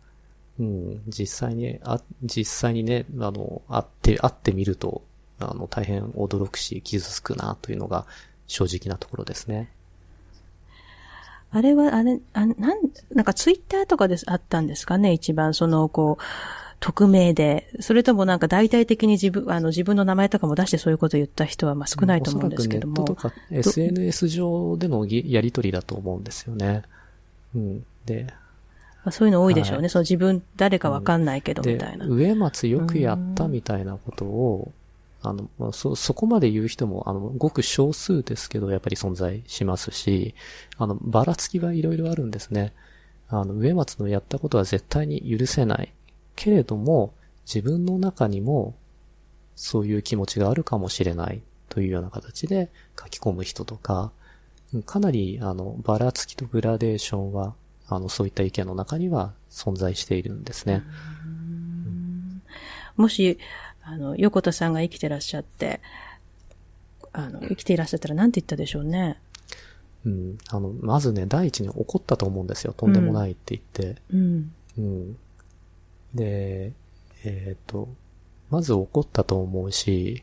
うん、実際に、あ、実際にね、あの、会って、会ってみると、あの、大変驚くし、傷つくなというのが正直なところですね。あれは、あれ、あなん、なんかツイッターとかであったんですかね一番その、こう、匿名で、それともなんか大体的に自分、あの自分の名前とかも出してそういうことを言った人はまあ少ないと思うんですけども。ネットとか SNS 上でのやりとりだと思うんですよね。うん。で、まあ、そういうの多いでしょうね。はい、その自分誰かわかんないけどみたいな。上松よくやったみたいなことを、あの、まあ、そ、そこまで言う人も、あの、ごく少数ですけど、やっぱり存在しますし、あの、ばらつきはいろいろあるんですね。あの、植松のやったことは絶対に許せない。けれども、自分の中にも、そういう気持ちがあるかもしれないというような形で書き込む人とか、かなり、あの、ばらつきとグラデーションは、あの、そういった意見の中には存在しているんですね。もし、あの、横田さんが生きてらっしゃって、あの、生きていらっしゃったら何て言ったでしょうね。うん。あの、まずね、第一に怒ったと思うんですよ。とんでもないって言って。うん。うん。で、えっ、ー、と、まず怒ったと思うし、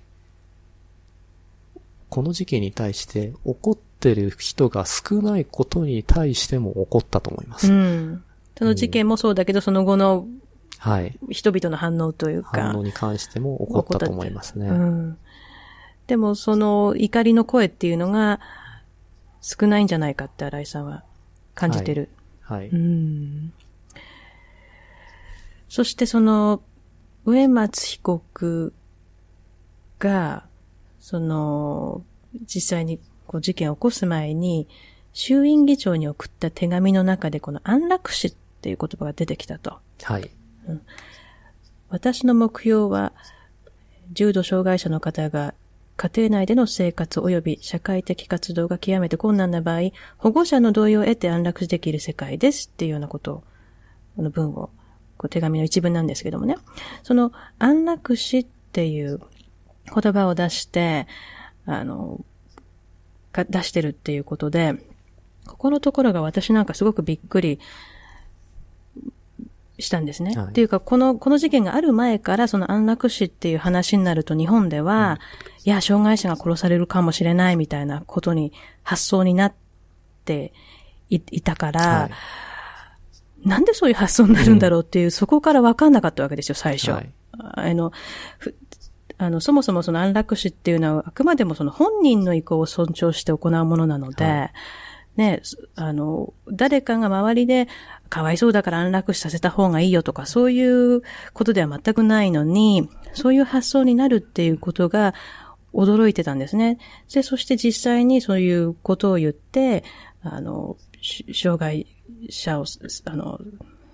この事件に対して怒ってる人が少ないことに対しても怒ったと思います。うん。その事件もそうだけど、うん、その後の、はい。人々の反応というか。反応に関しても怒ったと思いますね。うん。でも、その怒りの声っていうのが少ないんじゃないかって新井さんは感じてる。はい。はい、うん。そしてその、植松被告が、その、実際にこう事件を起こす前に、衆院議長に送った手紙の中でこの安楽死っていう言葉が出てきたと。はい。私の目標は、重度障害者の方が家庭内での生活及び社会的活動が極めて困難な場合、保護者の同意を得て安楽できる世界ですっていうようなことを、この文を、こう手紙の一文なんですけどもね。その安楽死っていう言葉を出して、あの、出してるっていうことで、ここのところが私なんかすごくびっくりしたんですね。はい、っていうか、この、この事件がある前から、その安楽死っていう話になると日本では、うん、いや、障害者が殺されるかもしれないみたいなことに発想になっていたから、はい、なんでそういう発想になるんだろうっていう、うん、そこからわかんなかったわけですよ、最初。はい、あの、あの、そもそもその安楽死っていうのは、あくまでもその本人の意向を尊重して行うものなので、ね、あの、誰かが周りで、かわいそうだから安楽死させた方がいいよとか、そういうことでは全くないのに、そういう発想になるっていうことが驚いてたんですね。で、そして実際にそういうことを言って、あの、障害者を、あの、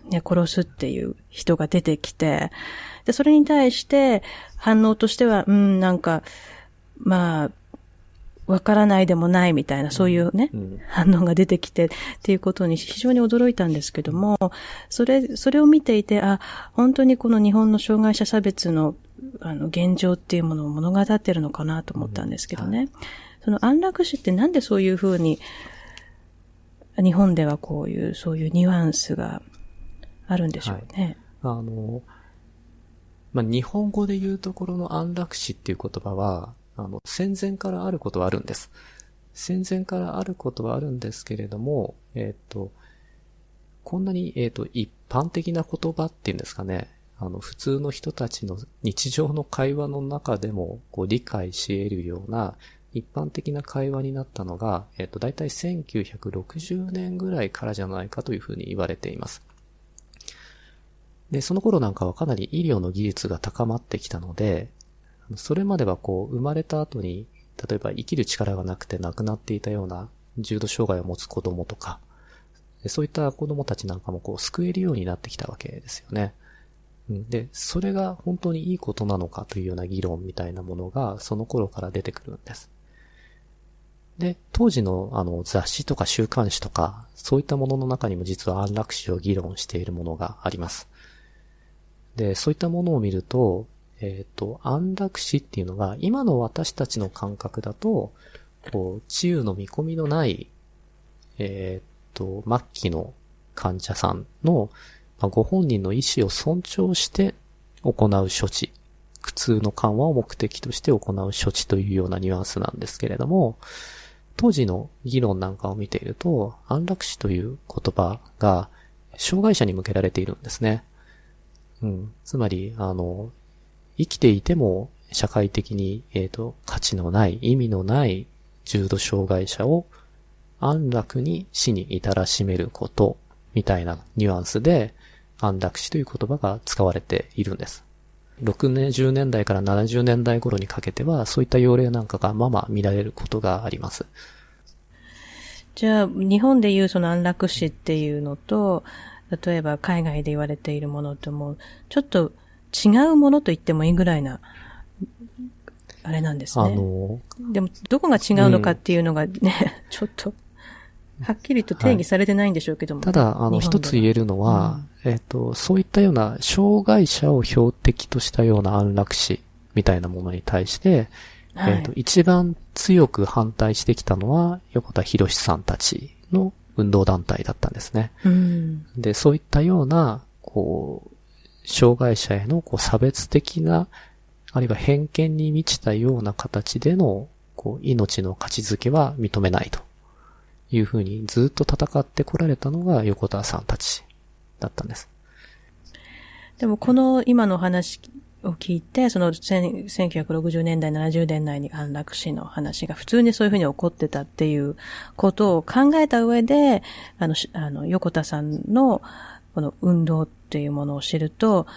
ね、殺すっていう人が出てきて、で、それに対して反応としては、うん、なんか、まあ、わからないでもないみたいな、そういうね、うん、反応が出てきてっていうことに非常に驚いたんですけども、それ、それを見ていて、あ、本当にこの日本の障害者差別の、あの、現状っていうものを物語ってるのかなと思ったんですけどね。うんはい、その安楽死ってなんでそういうふうに、日本ではこういう、そういうニュアンスがあるんでしょうね。はい、あの、まあ、日本語で言うところの安楽死っていう言葉は、あの、戦前からあることはあるんです。戦前からあることはあるんですけれども、えっ、ー、と、こんなに、えっ、ー、と、一般的な言葉っていうんですかね、あの、普通の人たちの日常の会話の中でも、こう、理解し得るような、一般的な会話になったのが、えっ、ー、と、だいたい1960年ぐらいからじゃないかというふうに言われています。で、その頃なんかはかなり医療の技術が高まってきたので、それまではこう、生まれた後に、例えば生きる力がなくて亡くなっていたような重度障害を持つ子供とか、そういった子供たちなんかもこう、救えるようになってきたわけですよね。で、それが本当にいいことなのかというような議論みたいなものが、その頃から出てくるんです。で、当時のあの雑誌とか週刊誌とか、そういったものの中にも実は安楽死を議論しているものがあります。で、そういったものを見ると、えっ、ー、と、安楽死っていうのが、今の私たちの感覚だと、こう、治癒の見込みのない、えっ、ー、と、末期の患者さんの、まあ、ご本人の意思を尊重して行う処置、苦痛の緩和を目的として行う処置というようなニュアンスなんですけれども、当時の議論なんかを見ていると、安楽死という言葉が、障害者に向けられているんですね。うん。つまり、あの、生きていても社会的に、えっ、ー、と、価値のない、意味のない重度障害者を安楽に死に至らしめること、みたいなニュアンスで安楽死という言葉が使われているんです。60年代から70年代頃にかけては、そういった要例なんかがまま見られることがあります。じゃあ、日本でいうその安楽死っていうのと、例えば海外で言われているものとも、ちょっと違うものと言ってもいいぐらいな、あれなんですね。あのでも、どこが違うのかっていうのがね、うん、[laughs] ちょっと、はっきりと定義されてないんでしょうけども。はい、ただ、あの、一つ言えるのは、うん、えっ、ー、と、そういったような、障害者を標的としたような安楽死みたいなものに対して、はい、えっ、ー、と、一番強く反対してきたのは、横田博さんたちの運動団体だったんですね。うん、で、そういったような、こう、障害者へのこう差別的な、あるいは偏見に満ちたような形での、こう、命の価値づけは認めないというふうにずっと戦ってこられたのが横田さんたちだったんです。でもこの今の話を聞いて、その1960年代、70年代に安楽死の話が普通にそういうふうに起こってたっていうことを考えた上で、あの、あの横田さんのこの運動っていうものを知ると、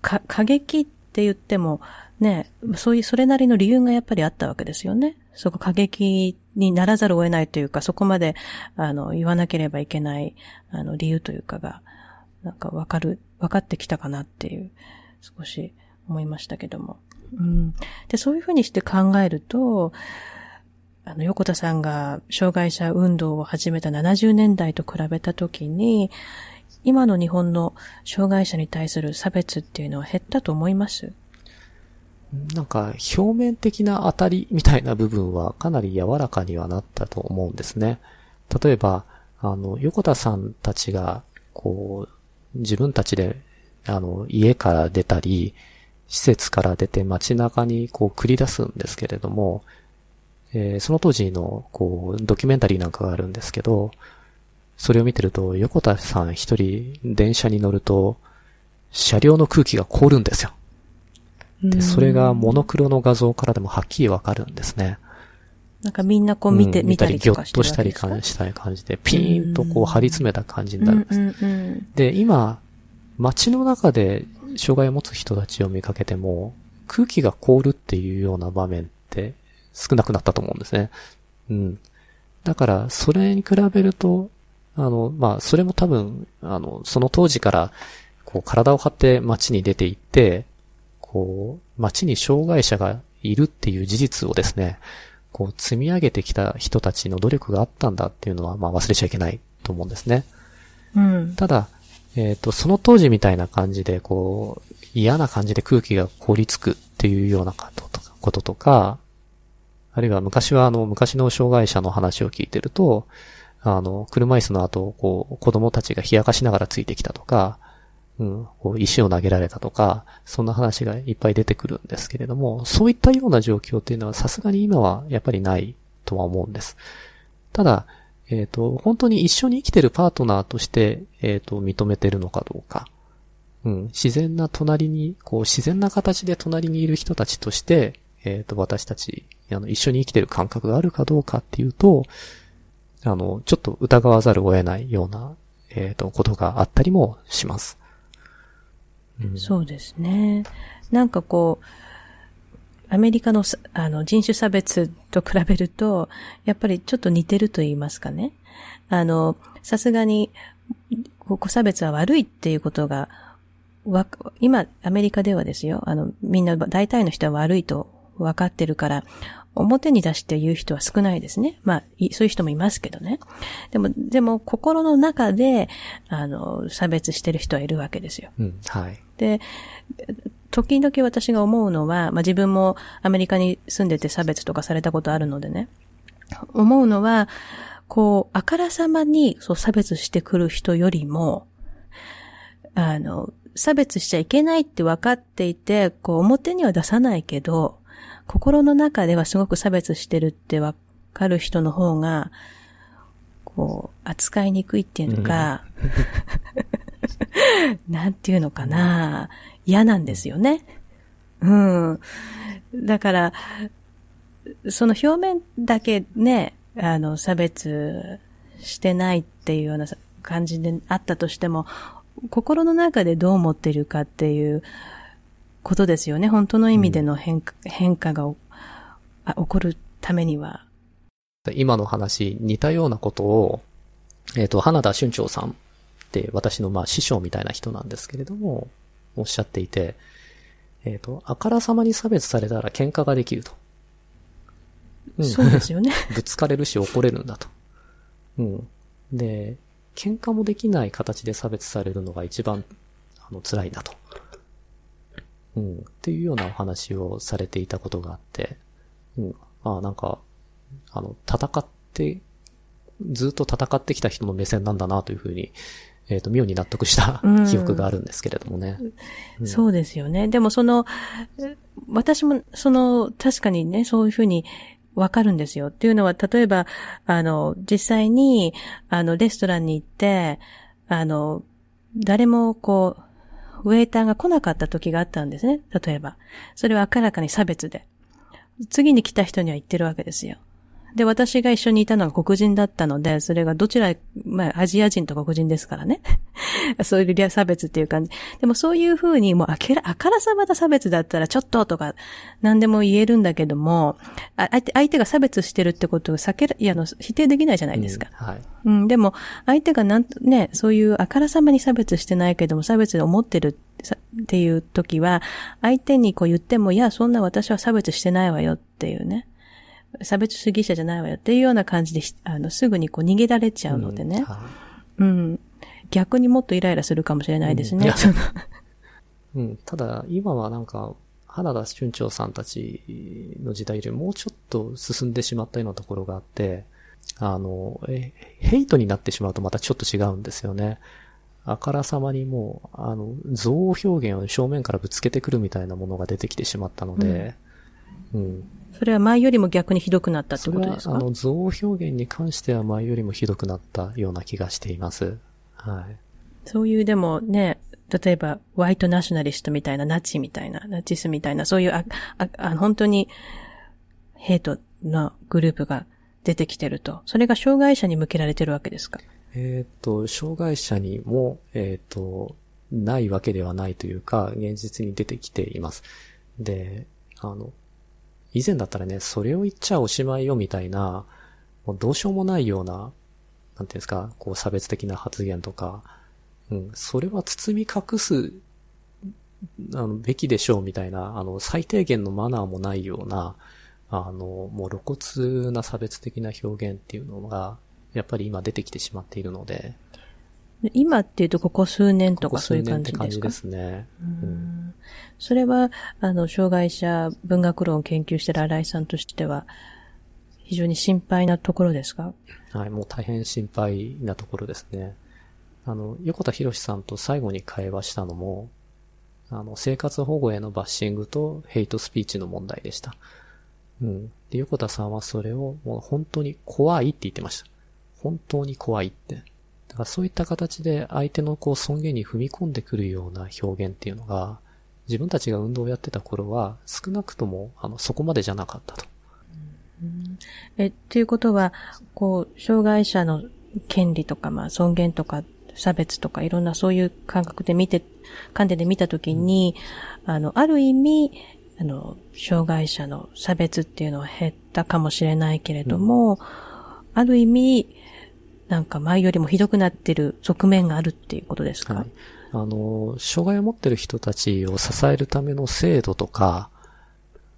か、過激って言っても、ね、そういう、それなりの理由がやっぱりあったわけですよね。そこ過激にならざるを得ないというか、そこまで、あの、言わなければいけない、あの、理由というかが、なんかわかる、分かってきたかなっていう、少し思いましたけども。うん。で、そういうふうにして考えると、あの、横田さんが障害者運動を始めた70年代と比べたときに、今の日本の障害者に対する差別っていうのは減ったと思います？なんか表面的な当たりみたいな部分はかなり柔らかにはなったと思うんですね。例えば、あの、横田さんたちが、こう、自分たちで、あの、家から出たり、施設から出て街中にこう繰り出すんですけれども、えー、その当時の、こう、ドキュメンタリーなんかがあるんですけど、それを見てると、横田さん一人電車に乗ると、車両の空気が凍るんですよ。で、それがモノクロの画像からでもはっきりわかるんですね。なんかみんなこう見て、うん、見たりぎょっとしたり感じしたい感じで、ピーンとこう張り詰めた感じになるんです。で、今、街の中で障害を持つ人たちを見かけても、空気が凍るっていうような場面って少なくなったと思うんですね。うん。だから、それに比べると、あの、まあ、それも多分、あの、その当時から、こう、体を張って街に出て行って、こう、街に障害者がいるっていう事実をですね、こう、積み上げてきた人たちの努力があったんだっていうのは、まあ、忘れちゃいけないと思うんですね。うん。ただ、えっ、ー、と、その当時みたいな感じで、こう、嫌な感じで空気が凍りつくっていうようなこととか、あるいは昔はあの、昔の障害者の話を聞いてると、あの、車椅子の後、こう、子供たちが冷やかしながらついてきたとか、うん、こう石を投げられたとか、そんな話がいっぱい出てくるんですけれども、そういったような状況っていうのはさすがに今はやっぱりないとは思うんです。ただ、えっ、ー、と、本当に一緒に生きてるパートナーとして、えっ、ー、と、認めてるのかどうか。うん、自然な隣に、こう、自然な形で隣にいる人たちとして、えっ、ー、と、私たち、あの、一緒に生きてる感覚があるかどうかっていうと、あの、ちょっと疑わざるを得ないような、えっ、と、ことがあったりもします。うん、そうですね。なんかこう、アメリカのあの人種差別と比べると、やっぱりちょっと似てると言いますかね。あの、さすがに、個差別は悪いっていうことが、わ、今、アメリカではですよ、あの、みんな、大体の人は悪いと分かってるから、表に出して言う人は少ないですね。まあ、そういう人もいますけどね。でも、でも、心の中で、あの、差別してる人はいるわけですよ。うん、はい。で、時々私が思うのは、まあ自分もアメリカに住んでて差別とかされたことあるのでね、思うのは、こう、あからさまにそう差別してくる人よりも、あの、差別しちゃいけないって分かっていて、こう表には出さないけど、心の中ではすごく差別してるって分かる人の方が、こう、扱いにくいっていうのか、[laughs] [laughs] なんていうのかな、嫌なんですよね。うん。だから、その表面だけね、あの、差別してないっていうような感じであったとしても、心の中でどう思ってるかっていうことですよね。本当の意味での変化うん、変化が起こるためには。今の話、似たようなことを、えっ、ー、と、花田俊長さん私のまあ師匠みたいな人なんですけれども、おっしゃっていて、えっ、ー、と、あからさまに差別されたら喧嘩ができると。うん、そうですよね。[laughs] ぶつかれるし怒れるんだと。うん。で、喧嘩もできない形で差別されるのが一番、あの、辛いんだと。うん。っていうようなお話をされていたことがあって、うん。ああ、なんか、あの、戦って、ずっと戦ってきた人の目線なんだなというふうに、えっ、ー、と、妙に納得した記憶があるんですけれどもね。うん、そうですよね。でもその、私もその、確かにね、そういうふうにわかるんですよ。っていうのは、例えば、あの、実際に、あの、レストランに行って、あの、誰もこう、ウェイターが来なかった時があったんですね。例えば。それは明らかに差別で。次に来た人には言ってるわけですよ。で、私が一緒にいたのが黒人だったので、それがどちら、まあ、アジア人と黒人ですからね。[laughs] そういう差別っていう感じ。でもそういうふうに、もうあけら、あからさまな差別だったら、ちょっととか、何でも言えるんだけども、あ相手が差別してるってことを避ける、いや、の、否定できないじゃないですか。うん、はい。うん、でも、相手がなんね、そういうあからさまに差別してないけども、差別で思ってるっていう時は、相手にこう言っても、いや、そんな私は差別してないわよっていうね。差別主義者じゃないわよっていうような感じで、あの、すぐにこう逃げられちゃうのでね。うん、うん。逆にもっとイライラするかもしれないですね。うん、[laughs] うん、ただ、今はなんか、原田春長さんたちの時代よりもうちょっと進んでしまったようなところがあって、あの、え、ヘイトになってしまうとまたちょっと違うんですよね。あからさまにもう、あの、憎悪表現を正面からぶつけてくるみたいなものが出てきてしまったので、うん、うんそれは前よりも逆にひどくなったってことですか？あの、憎悪表現に関しては前よりもひどくなったような気がしています。はい。そういうでもね、例えば、ホワイトナショナリストみたいな、ナチみたいな、ナチスみたいな、そういう、あ、あ、あ本当に、ヘイトのグループが出てきてると。それが障害者に向けられてるわけですか？えっ、と、障害者にも、えっ、ー、と、ないわけではないというか、現実に出てきています。で、あの、以前だったらね、それを言っちゃおしまいよみたいな、もうどうしようもないような、なんていうんですか、こう差別的な発言とか、うん、それは包み隠す、あの、べきでしょうみたいな、あの、最低限のマナーもないような、あの、もう露骨な差別的な表現っていうのが、やっぱり今出てきてしまっているので。今っていうとここ数年とかそういう感じですか？ここ数年って感じですね。うんそれは、あの、障害者文学論を研究してる新井さんとしては、非常に心配なところですか？はい、もう大変心配なところですね。あの、横田博さんと最後に会話したのも、あの、生活保護へのバッシングとヘイトスピーチの問題でした。うん。で、横田さんはそれをもう本当に怖いって言ってました。本当に怖いって。だからそういった形で相手のこう尊厳に踏み込んでくるような表現っていうのが、自分たちが運動をやってた頃は、少なくとも、あの、そこまでじゃなかったと。え、っていうことは、こう、障害者の権利とか、まあ、尊厳とか、差別とか、いろんなそういう感覚で見て、観点で見たときに、うん、あの、ある意味、あの、障害者の差別っていうのは減ったかもしれないけれども、うん、ある意味、なんか前よりもひどくなってる側面があるっていうことですか、はいあの、障害を持ってる人たちを支えるための制度とか、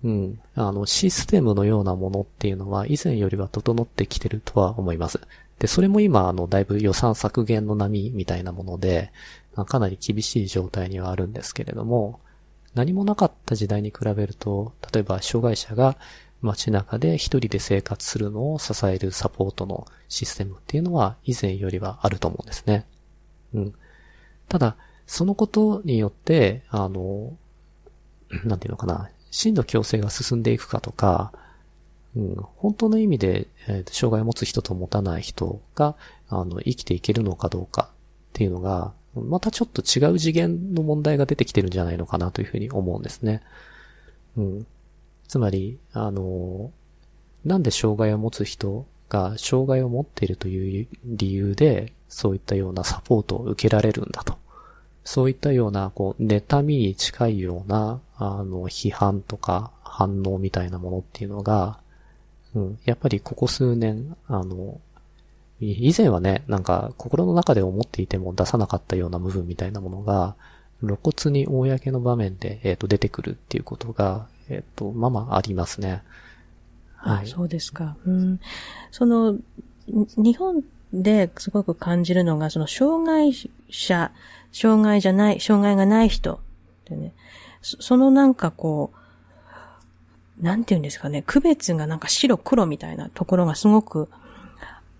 うん、あの、システムのようなものっていうのは以前よりは整ってきてるとは思います。で、それも今、あの、だいぶ予算削減の波みたいなもので、かなり厳しい状態にはあるんですけれども、何もなかった時代に比べると、例えば障害者が街中で一人で生活するのを支えるサポートのシステムっていうのは以前よりはあると思うんですね。うん。ただ、そのことによって、あの、なんていうのかな、真の共生が進んでいくかとか、うん、本当の意味で、えー、障害を持つ人と持たない人が、あの、生きていけるのかどうかっていうのが、またちょっと違う次元の問題が出てきてるんじゃないのかなというふうに思うんですね。うん。つまり、あの、なんで障害を持つ人が障害を持っているという理由で、そういったようなサポートを受けられるんだと。そういったような、こう、妬みに近いような、あの、批判とか反応みたいなものっていうのが、うん、やっぱりここ数年、あの、以前はね、なんか心の中で思っていても出さなかったような部分みたいなものが、露骨に公の場面で、えっ、ー、と、出てくるっていうことが、えっ、ー、と、まあまあありますね。はい。そうですか。うん。その、日本ですごく感じるのが、その障害者、障害じゃない、障害がない人ってね、そのなんかこう、なんて言うんですかね、区別がなんか白黒みたいなところがすごく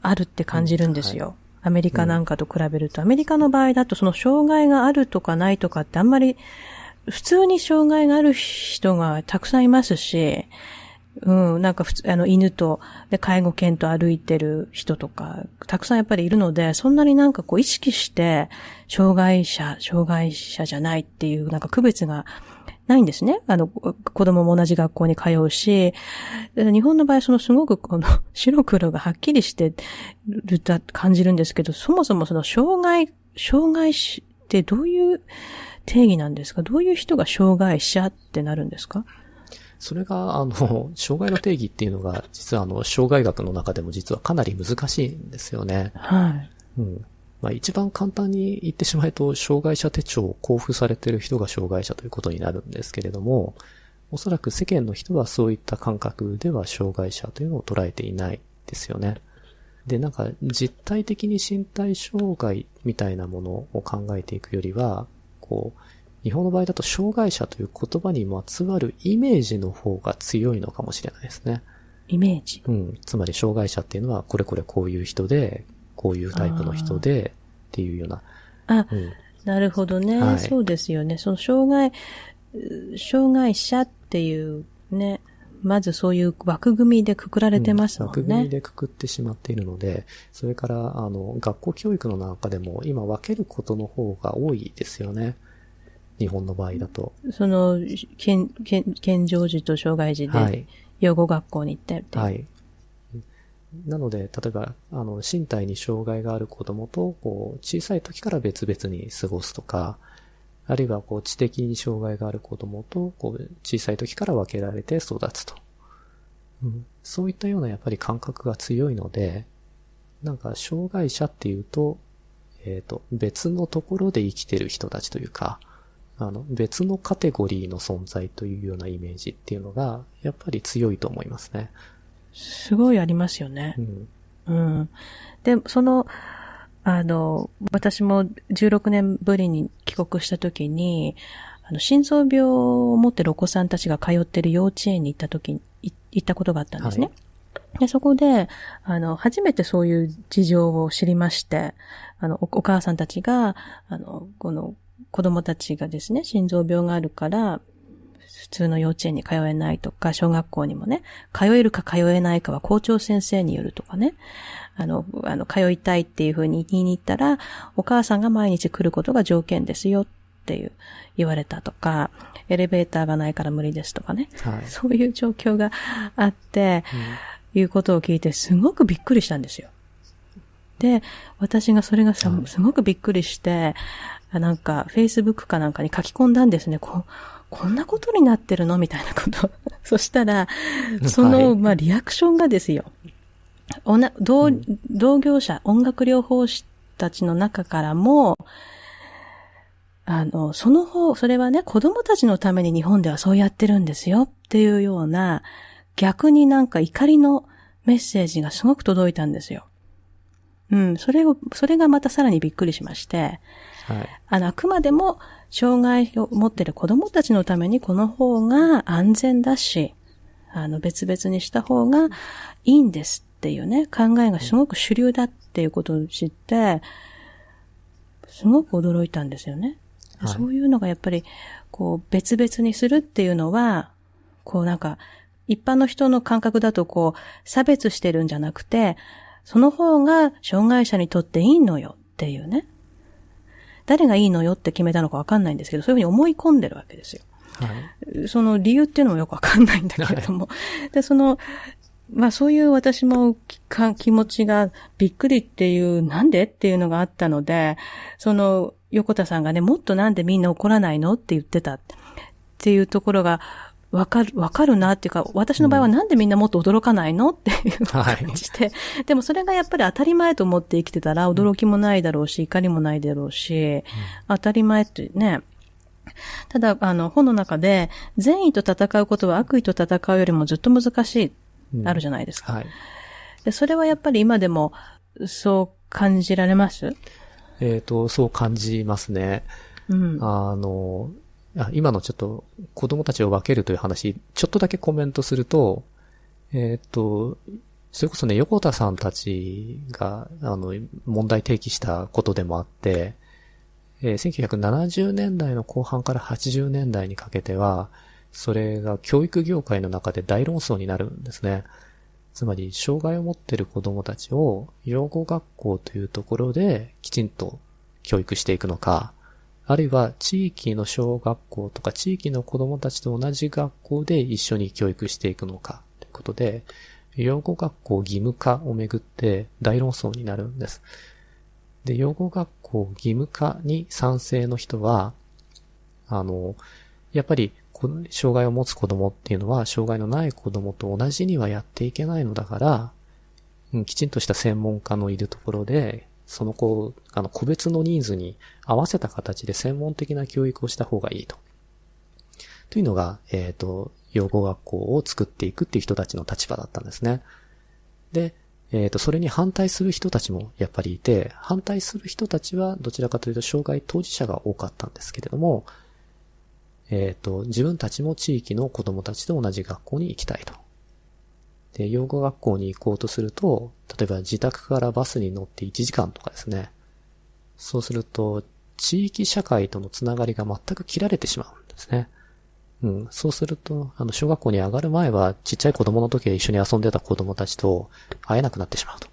あるって感じるんですよ。うんはい、アメリカなんかと比べると、アメリカの場合だとその障害があるとかないとかってあんまり、普通に障害がある人がたくさんいますし、うん、なんか普通、あの、犬と、で、介護犬と歩いてる人とか、たくさんやっぱりいるので、そんなになんかこう意識して、障害者、障害者じゃないっていう、なんか区別がないんですね。あの、子供も同じ学校に通うし、日本の場合、そのすごくこの白黒がはっきりしてると感じるんですけど、そもそもその障害、障害死ってどういう定義なんですか？どういう人が障害者ってなるんですか？それが、あの、[laughs] 障害の定義っていうのが、実はあの、障害学の中でも実はかなり難しいんですよね。はい。うん。まあ一番簡単に言ってしまうと、障害者手帳を交付されている人が障害者ということになるんですけれども、おそらく世間の人はそういった感覚では障害者というのを捉えていないですよね。で、なんか実体的に身体障害みたいなものを考えていくよりは、こう、日本の場合だと障害者という言葉にまつわるイメージの方が強いのかもしれないですね。イメージうん。つまり障害者っていうのはこれこれこういう人で、こういうタイプの人で、っていうような。あ、うん、なるほどね、はい、そうですよね。その障害、障害者っていうね、まずそういう枠組みでくくられてますもんね、うん、枠組みでくくってしまっているので、それから、あの、学校教育の中でも今分けることの方が多いですよね。日本の場合だと。その、健、健、健常児と障害児で、養護学校に行ってってはい。なので、例えば、あの、身体に障害がある子供と、こう、小さい時から別々に過ごすとか、あるいは、こう、知的に障害がある子供と、こう、小さい時から分けられて育つと。うん、そういったような、やっぱり感覚が強いので、なんか、障害者っていうと、えっ、ー、と、別のところで生きてる人たちというか、あの、別のカテゴリーの存在というようなイメージっていうのが、やっぱり強いと思いますね。すごいありますよね。うん。うん。で、その、あの、私も16年ぶりに帰国した時に、あの、心臓病を持ってるお子さんたちが通ってる幼稚園に行った時に、行ったことがあったんですね。はい、でそこで、あの、初めてそういう事情を知りまして、あの、おお母さんたちが、あの、この、子供たちがですね、心臓病があるから、普通の幼稚園に通えないとか、小学校にもね、通えるか通えないかは校長先生によるとかね、あの、あの、通いたいっていうふうに言いに行ったら、お母さんが毎日来ることが条件ですよっていう、言われたとか、エレベーターがないから無理ですとかね、はい、そういう状況があって、うん、いうことを聞いてすごくびっくりしたんですよ。で、私がそれがさ、すごくびっくりして、なんか、Facebook かなんかに書き込んだんですね。ここんなことになってるの？みたいなこと。[laughs] そしたら、その、はい、まあ、リアクションがですよ。おな同、同業者、音楽療法士たちの中からも、あの、その方、それはね、子供たちのために日本ではそうやってるんですよっていうような、逆になんか怒りのメッセージがすごく届いたんですよ。うん、それを、それがまたさらにびっくりしまして、はい、あの、あくまでも、障害を持っている子供たちのためにこの方が安全だし、あの、別々にした方がいいんですっていうね、考えがすごく主流だっていうことを知って、すごく驚いたんですよね。はい、そういうのがやっぱり、こう、別々にするっていうのは、こうなんか、一般の人の感覚だとこう、差別してるんじゃなくて、その方が障害者にとっていいのよっていうね。誰がいいのよって決めたのかわかんないんですけど、そういうふうに思い込んでるわけですよ。はい、その理由っていうのもよくわかんないんだけれども。はい、で、その、まあそういう私も気持ちがびっくりっていう、なんでっていうのがあったので、その横田さんがね、もっとなんでみんな怒らないのって言ってたっていうところが、わかる、わかるなっていうか、私の場合はなんでみんなもっと驚かないの？っていう感じで、はい、で。もそれがやっぱり当たり前と思って生きてたら驚きもないだろうし、怒りもないだろうし、うん、当たり前ってね、ただ、あの、本の中で、善意と戦うことは悪意と戦うよりもずっと難しい、うん、あるじゃないですか。はい。で、それはやっぱり今でも、そう感じられます？えっ、と、そう感じますね。うん。あの、あ今のちょっと子供たちを分けるという話、ちょっとだけコメントすると、えっ、と、それこそね、横田さんたちが、あの、問題提起したことでもあって、えー、1970年代の後半から80年代にかけては、それが教育業界の中で大論争になるんですね。つまり、障害を持っている子供たちを養護学校というところできちんと教育していくのか、あるいは地域の小学校とか地域の子供たちと同じ学校で一緒に教育していくのかということで、養護学校義務化をめぐって大論争になるんです。で、養護学校義務化に賛成の人は、あの、やっぱり、障害を持つ子供っていうのは、障害のない子供と同じにはやっていけないのだから、うん、きちんとした専門家のいるところで、その子、あの、個別のニーズに合わせた形で専門的な教育をした方がいいと。というのが、えっ、ー、と、養護学校を作っていくっていう人たちの立場だったんですね。で、えっ、ー、と、それに反対する人たちもやっぱりいて、反対する人たちはどちらかというと障害当事者が多かったんですけれども、えっ、ー、と、自分たちも地域の子供たちと同じ学校に行きたいと。で、養護学校に行こうとすると、例えば自宅からバスに乗って1時間とかですね。そうすると、地域社会とのつながりが全く切られてしまうんですね。うん。そうすると、あの、小学校に上がる前は、ちっちゃい子供の時は一緒に遊んでた子供たちと会えなくなってしまうと。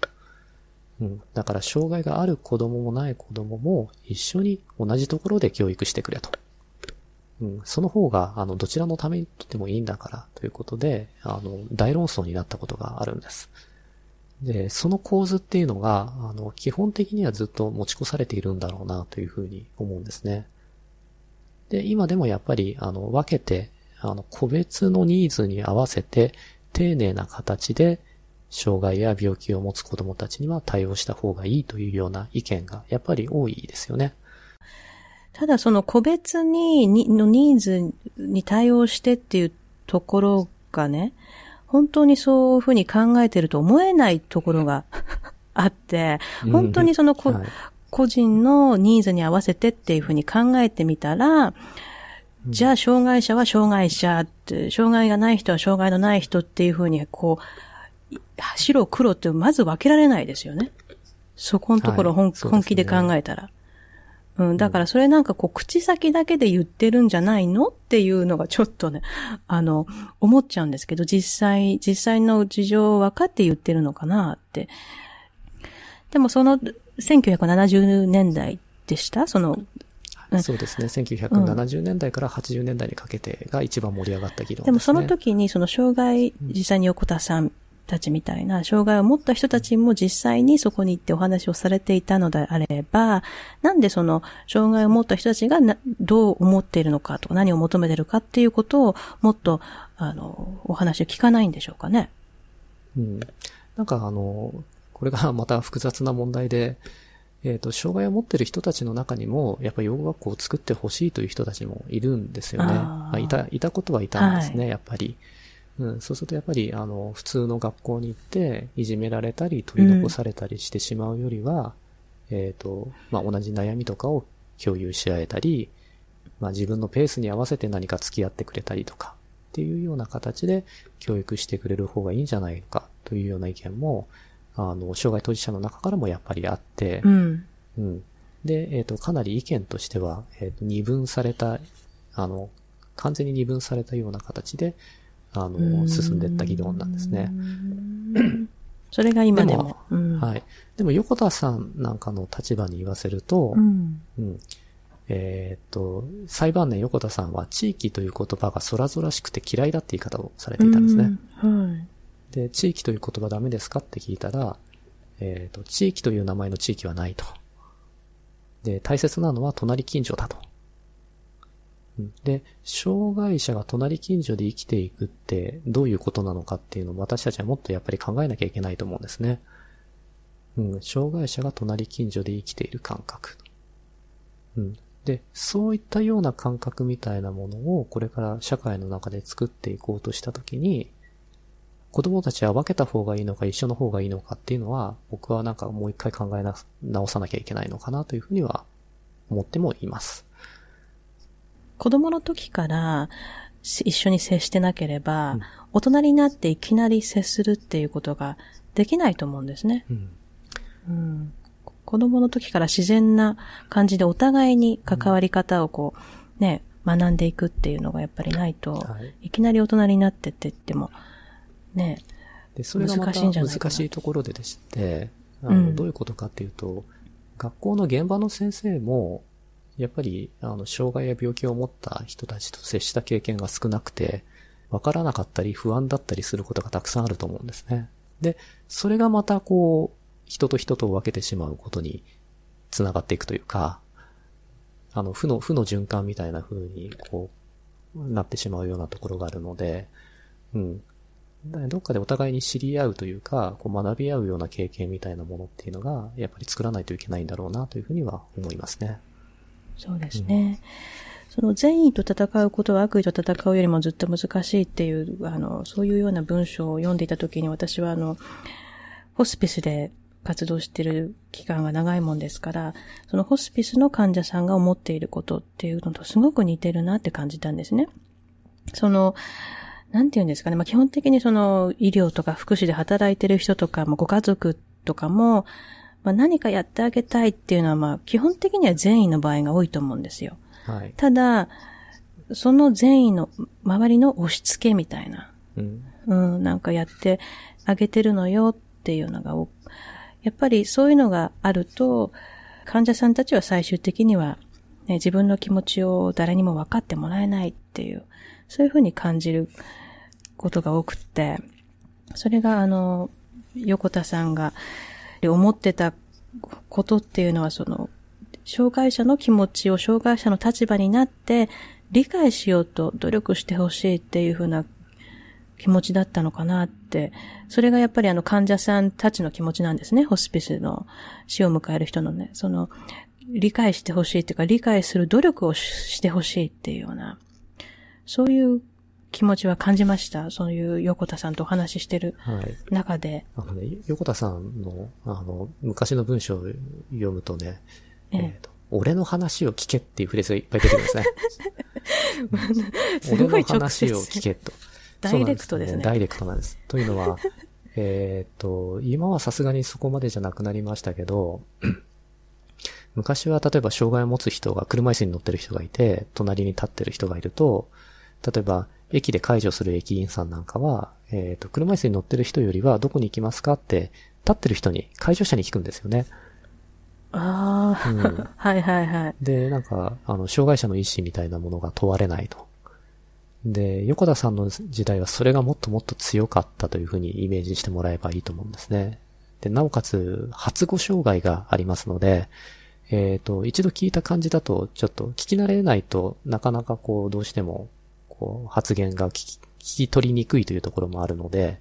うん。だから、障害がある子供もない子供も一緒に同じところで教育してくれと。うん、その方が、あの、どちらのためにとってもいいんだから、ということで、あの、大論争になったことがあるんです。で、その構図っていうのが、あの、基本的にはずっと持ち越されているんだろうな、というふうに思うんですね。で、今でもやっぱり、あの、分けて、あの、個別のニーズに合わせて、丁寧な形で、障害や病気を持つ子供たちには対応した方がいいというような意見がやっぱり多いですよね。ただその個別に、に、のニーズに対応してっていうところがね、本当にそういうふうに考えてると思えないところが [laughs] あって、本当にそのこ、はい、個人のニーズに合わせてっていうふうに考えてみたら、じゃあ障害者は障害者って、障害がない人は障害のない人っていうふうに、こう、白黒ってまず分けられないですよね。そこのところ本はい、本気で考えたら。うん、だからそれなんかこう、口先だけで言ってるんじゃないのっていうのがちょっとね、あの、思っちゃうんですけど、実際、実際の事情を分かって言ってるのかなって。でもその、1970年代でした？その、そうですね。1970年代から80年代にかけてが一番盛り上がった議論です、ね、でもその時にその障害、実際に横田さんたちみたいな、障害を持った人たちも実際にそこに行ってお話をされていたのであれば、なんでその、障害を持った人たちがどう思っているのかとか、何を求めているかっていうことを、もっと、あの、お話を聞かないんでしょうかね。うん。なんかあの、これがまた複雑な問題で、えっ、ー、と、障害を持ってる人たちの中にも、やっぱり養護学校を作ってほしいという人たちもいるんですよね。あいた、いたことはいたんですね、はい、やっぱり。うん、そうするとやっぱり、あの、普通の学校に行って、いじめられたり、取り残されたりしてしまうよりは、うん、えっ、と、まあ、同じ悩みとかを共有し合えたり、まあ、自分のペースに合わせて何か付き合ってくれたりとか、っていうような形で教育してくれる方がいいんじゃないのか、というような意見も、あの、障害当事者の中からもやっぱりあって、うん。うん。で、えっ、ー、と、かなり意見としては、えっ、ー、と、二分された、あの、完全に二分されたような形で、あの、進んでいった議論なんですね。[coughs] それが今でも。でもはい。でも横田さんなんかの立場に言わせると、うん、うん、えっ、と、裁判年横田さんは地域という言葉が空々しくて嫌いだって言い方をされていたんですね。はい。で、地域という言葉ダメですかって聞いたら、えっ、と、地域という名前の地域はないと。で、大切なのは隣近所だと。で、障害者が隣近所で生きていくってどういうことなのかっていうのを私たちはもっとやっぱり考えなきゃいけないと思うんですね。うん、障害者が隣近所で生きている感覚。うん。で、そういったような感覚みたいなものをこれから社会の中で作っていこうとしたときに、子供たちは分けた方がいいのか一緒の方がいいのかっていうのは、僕はなんかもう一回考えな直さなきゃいけないのかなというふうには思ってもいます。子供の時から一緒に接してなければ、うん、大人になっていきなり接するっていうことができないと思うんですね。うん、うん、子供の時から自然な感じでお互いに関わり方をこう、ね、学んでいくっていうのがやっぱりないと、はい、いきなり大人になってって言っても、ね、で、それがまた難しいところででして、あの、うん、どういうことかっていうと、学校の現場の先生も、やっぱり、あの、障害や病気を持った人たちと接した経験が少なくて、わからなかったり不安だったりすることがたくさんあると思うんですね。で、それがまたこう、人と人と分けてしまうことにつながっていくというか、あの、負の、負の循環みたいな風に、こう、なってしまうようなところがあるので、うん。どっかでお互いに知り合うというか、こう学び合うような経験みたいなものっていうのが、やっぱり作らないといけないんだろうなというふうには思いますね。そうですね。うん、その善意と戦うことは悪意と戦うよりもずっと難しいっていう、あの、そういうような文章を読んでいたときに私はあの、ホスピスで活動している期間が長いもんですから、そのホスピスの患者さんが思っていることっていうのとすごく似てるなって感じたんですね。その、なんて言うんですかね。まあ、基本的にその医療とか福祉で働いてる人とか、もご家族とかも、まあ、何かやってあげたいっていうのは、まあ、基本的には善意の場合が多いと思うんですよ。はい。ただ、その善意の周りの押し付けみたいな、うん、うん、なんかやってあげてるのよっていうのが、やっぱりそういうのがあると、患者さんたちは最終的には、ね、自分の気持ちを誰にも分かってもらえないっていう、そういうふうに感じることが多くって、それがあの、横田さんがり思ってたことっていうのはその、障害者の気持ちを障害者の立場になって理解しようと努力してほしいっていうふうな気持ちだったのかなって、それがやっぱりあの患者さんたちの気持ちなんですね。ホスピスの死を迎える人のね、その、理解してほしいっていうか、理解する努力をしてほしいっていうような、そういう気持ちは感じました？そういう横田さんとお話ししてる中で。はい、あのね、横田さんの、あの、昔の文章を読むとね、ええー、と俺の話を聞けっていうフレーズがいっぱい出てくるんですね。すごい俺の話を聞けと。ダイレクトですね。すねダイレクトなんです。というのは、[laughs] えっと、今はさすがにそこまでじゃなくなりましたけど、[clears throat] 昔は例えば障害を持つ人が車椅子に乗ってる人がいて、隣に立ってる人がいると、例えば駅で解除する駅員さんなんかは、えっ、ー、と、車椅子に乗ってる人よりはどこに行きますかって、立ってる人に、解除者に聞くんですよね。ああ、うん、[laughs] はいはいはい。で、なんか、あの、障害者の意思みたいなものが問われないと。で、横田さんの時代はそれがもっともっと強かったというふうにイメージしてもらえばいいと思うんですね。で、なおかつ、発語障害がありますので、えっ、ー、と、一度聞いた感じだと、ちょっと聞き慣れないとなかなかこう、どうしてもこう、発言が聞き、聞き取りにくいというところもあるので、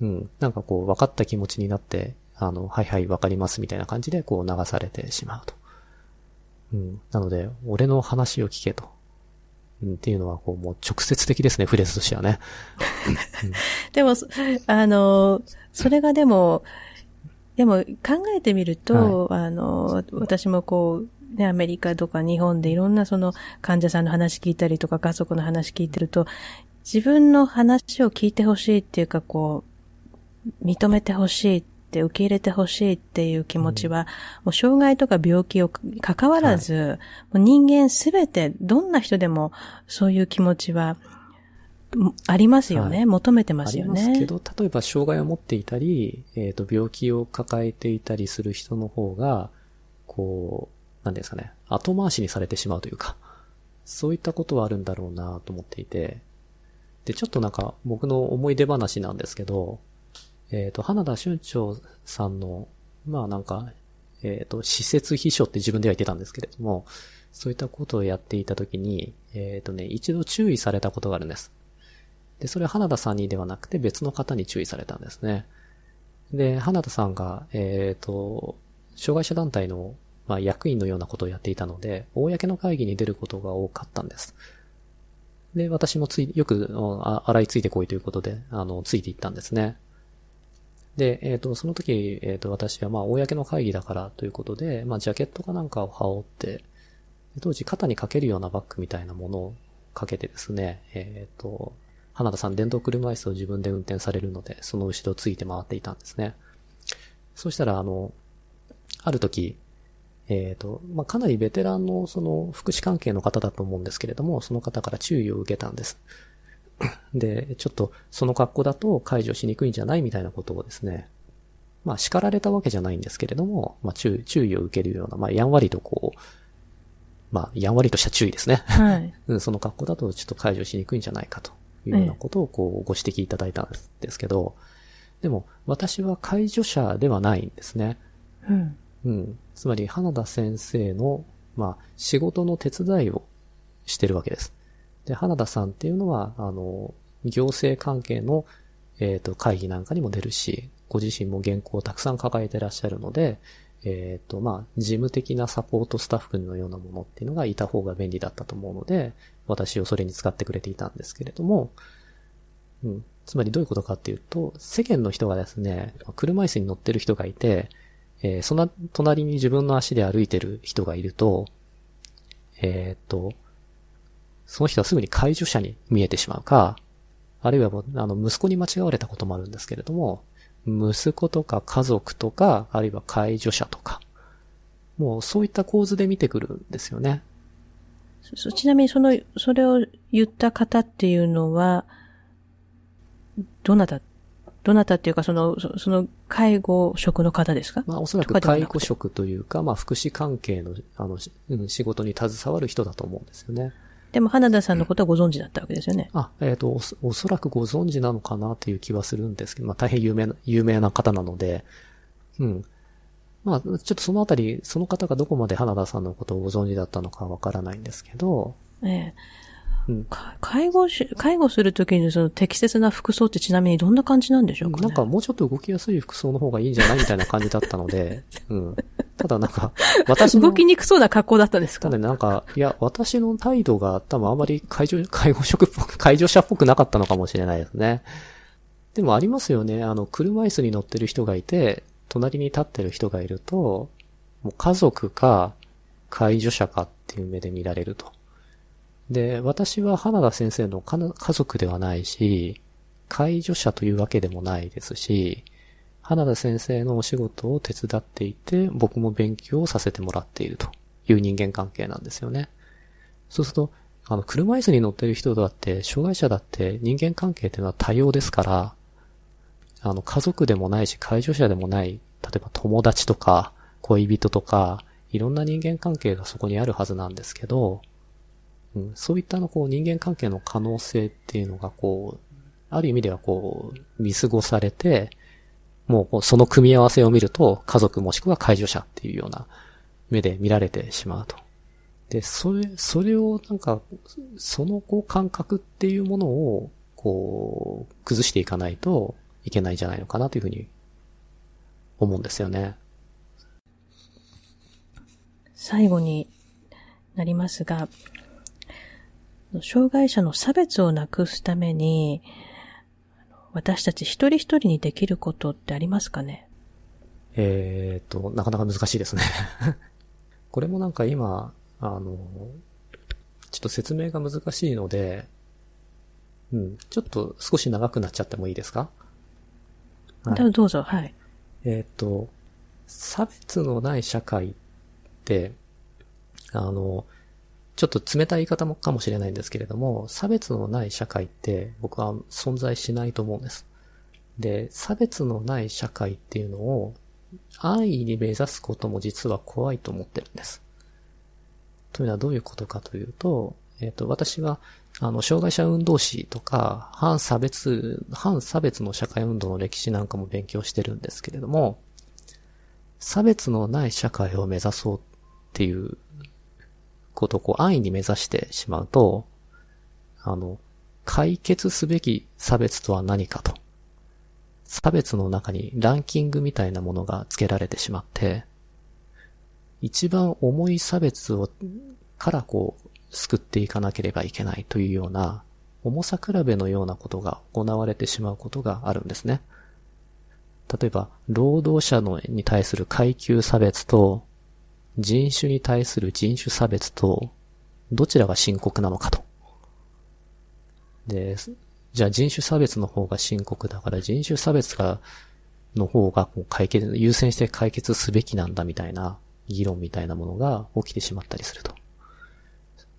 うん、なんかこう、分かった気持ちになって、あの、はいはい、わかりますみたいな感じで、こう、流されてしまうと。うん、なので、俺の話を聞けと。うん、っていうのは、こう、もう直接的ですね、フレーズとしてはね。うん、でも、あの、それがでも、でも考えてみると、はい、あの、私もこう、ね、アメリカとか日本でいろんなその患者さんの話聞いたりとか家族の話聞いてると、自分の話を聞いてほしいっていうかこう、認めてほしいって受け入れてほしいっていう気持ちは、うん、もう障害とか病気を関わらず、はい、もう人間すべてどんな人でもそういう気持ちはありますよね、はい、求めてますよね。ありますけど、例えば障害を持っていたり、えっ、ー、と、病気を抱えていたりする人の方が、こう、なんですかね、後回しにされてしまうというか、そういったことはあるんだろうなと思っていて、で、ちょっとなんか僕の思い出話なんですけど、えっ、ー、と、花田俊長さんの、まあなんか、えっ、ー、と、施設秘書って自分では言ってたんですけれども、そういったことをやっていたときに、えっ、ー、とね、一度注意されたことがあるんです。で、それは花田さんにではなくて別の方に注意されたんですね。で、花田さんが、えっ、と、障害者団体のまあ、役員のようなことをやっていたので、公の会議に出ることが多かったんです。で、私もつい、よく、あ洗いついてこいということで、あの、ついていったんですね。で、えっ、ー、と、その時、えっ、ー、と、私はまあ、公の会議だからということで、まあ、ジャケットかなんかを羽織って、当時肩にかけるようなバッグみたいなものをかけてですね、えっ、ー、と、花田さん電動車椅子を自分で運転されるので、その後ろついて回っていたんですね。そしたら、あの、ある時、えっ、ー、と、まあ、かなりベテランのその福祉関係の方だと思うんですけれども、その方から注意を受けたんです。[clears throat] で、ちょっとその格好だと解除しにくいんじゃないみたいなことをですね、まあ叱られたわけじゃないんですけれども、まあ注注意を受けるような、まあやんわりとこう、まあ、やんわりとした注意ですね。はい。[laughs] うんその格好だとちょっと解除しにくいんじゃないかというようなことをこうご指摘いただいたんですけど、でも私は解除者ではないんですね。うん。うん。つまり花田先生の、まあ、仕事の手伝いをしてるわけです。で、花田さんっていうのは、あの、行政関係の、えっ、と、会議なんかにも出るし、ご自身も原稿をたくさん抱えてらっしゃるので、えっ、と、まあ、事務的なサポートスタッフのようなものっていうのがいた方が便利だったと思うので、私をそれに使ってくれていたんですけれども、うん。つまりどういうことかっていうと、世間の人がですね、車椅子に乗ってる人がいて、えーその隣に自分の足で歩いてる人がいると、えーっと、その人はすぐに介助者に見えてしまうか、あるいはもう、あの、息子に間違われたこともあるんですけれども、息子とか家族とか、あるいは介助者とか、もうそういった構図で見てくるんですよね。そちなみにその、それを言った方っていうのは、どなた、どなたっていうかその、そその介護職の方ですか？まあおそらく介護職というか、まあ福祉関係の、あの、仕事に携わる人だと思うんですよね。でも花田さんのことはご存知だったわけですよね。あ、えっ、とおそ、おそらくご存知なのかなという気はするんですけど、まあ大変有名な、有名な方なので、うん。まあ、ちょっとそのあたり、その方がどこまで花田さんのことをご存知だったのかわからないんですけど、ええ。うんか介護し、介護するときにその適切な服装ってちなみにどんな感じなんでしょうかね？なんかもうちょっと動きやすい服装の方がいいんじゃないみたいな感じだったので、[laughs] うん。ただなんか、私の動きにくそうな格好だったんですか？ただね、なんか、いや、私の態度が多分あまり介助、介護職っぽく、介助者っぽくなかったのかもしれないですね。でもありますよね。あの、車椅子に乗ってる人がいて、隣に立ってる人がいると、もう家族か、介助者かっていう目で見られると。で、私は花田先生の家族ではないし、介助者というわけでもないですし、花田先生のお仕事を手伝っていて、僕も勉強をさせてもらっているという人間関係なんですよね。そうすると、あの、車椅子に乗ってる人だって、障害者だって人間関係っていうのは多様ですから、あの、家族でもないし、介助者でもない、例えば友達とか、恋人とか、いろんな人間関係がそこにあるはずなんですけど、うん、そういったあの、こう、人間関係の可能性っていうのが、こう、ある意味ではこう、見過ごされて、もうこうその組み合わせを見ると、家族もしくは介助者っていうような目で見られてしまうと。で、それ、それをなんか、そのこう感覚っていうものを、こう、崩していかないといけないんじゃないのかなというふうに思うんですよね。最後になりますが、障害者の差別をなくすために、私たち一人一人にできることってありますかね？えーっと、なかなか難しいですね。[laughs] これもなんか今、あの、ちょっと説明が難しいので、うん、ちょっと少し長くなっちゃってもいいですか？はいどうぞ、はい。えーっと、差別のない社会って、あの、ちょっと冷たい言い方もかもしれないんですけれども、差別のない社会って僕は存在しないと思うんです。で、差別のない社会っていうのを安易に目指すことも実は怖いと思ってるんです。というのはどういうことかというと、えっ、と、私は、あの、障害者運動史とか、反差別、反差別の社会運動の歴史なんかも勉強してるんですけれども、差別のない社会を目指そうっていうことをこう安易に目指してしまうと、あの、解決すべき差別とは何かと。差別の中にランキングみたいなものが付けられてしまって、一番重い差別を、からこう、救っていかなければいけないというような、重さ比べのようなことが行われてしまうことがあるんですね。例えば、労働者のに対する階級差別と、人種に対する人種差別と、どちらが深刻なのかと。で、じゃあ人種差別の方が深刻だから人種差別が、の方がこう解決、優先して解決すべきなんだみたいな議論みたいなものが起きてしまったりすると。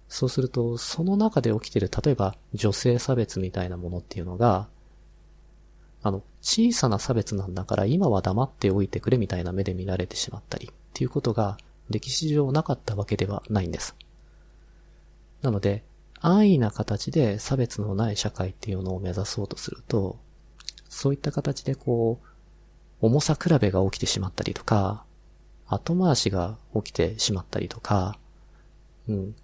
そうすると、その中で起きてる、例えば女性差別みたいなものっていうのが、あの、小さな差別なんだから今は黙っておいてくれみたいな目で見られてしまったりっていうことが歴史上なかったわけではないんです。なので、安易な形で差別のない社会っていうのを目指そうとすると、そういった形でこう、重さ比べが起きてしまったりとか、後回しが起きてしまったりとか、うん。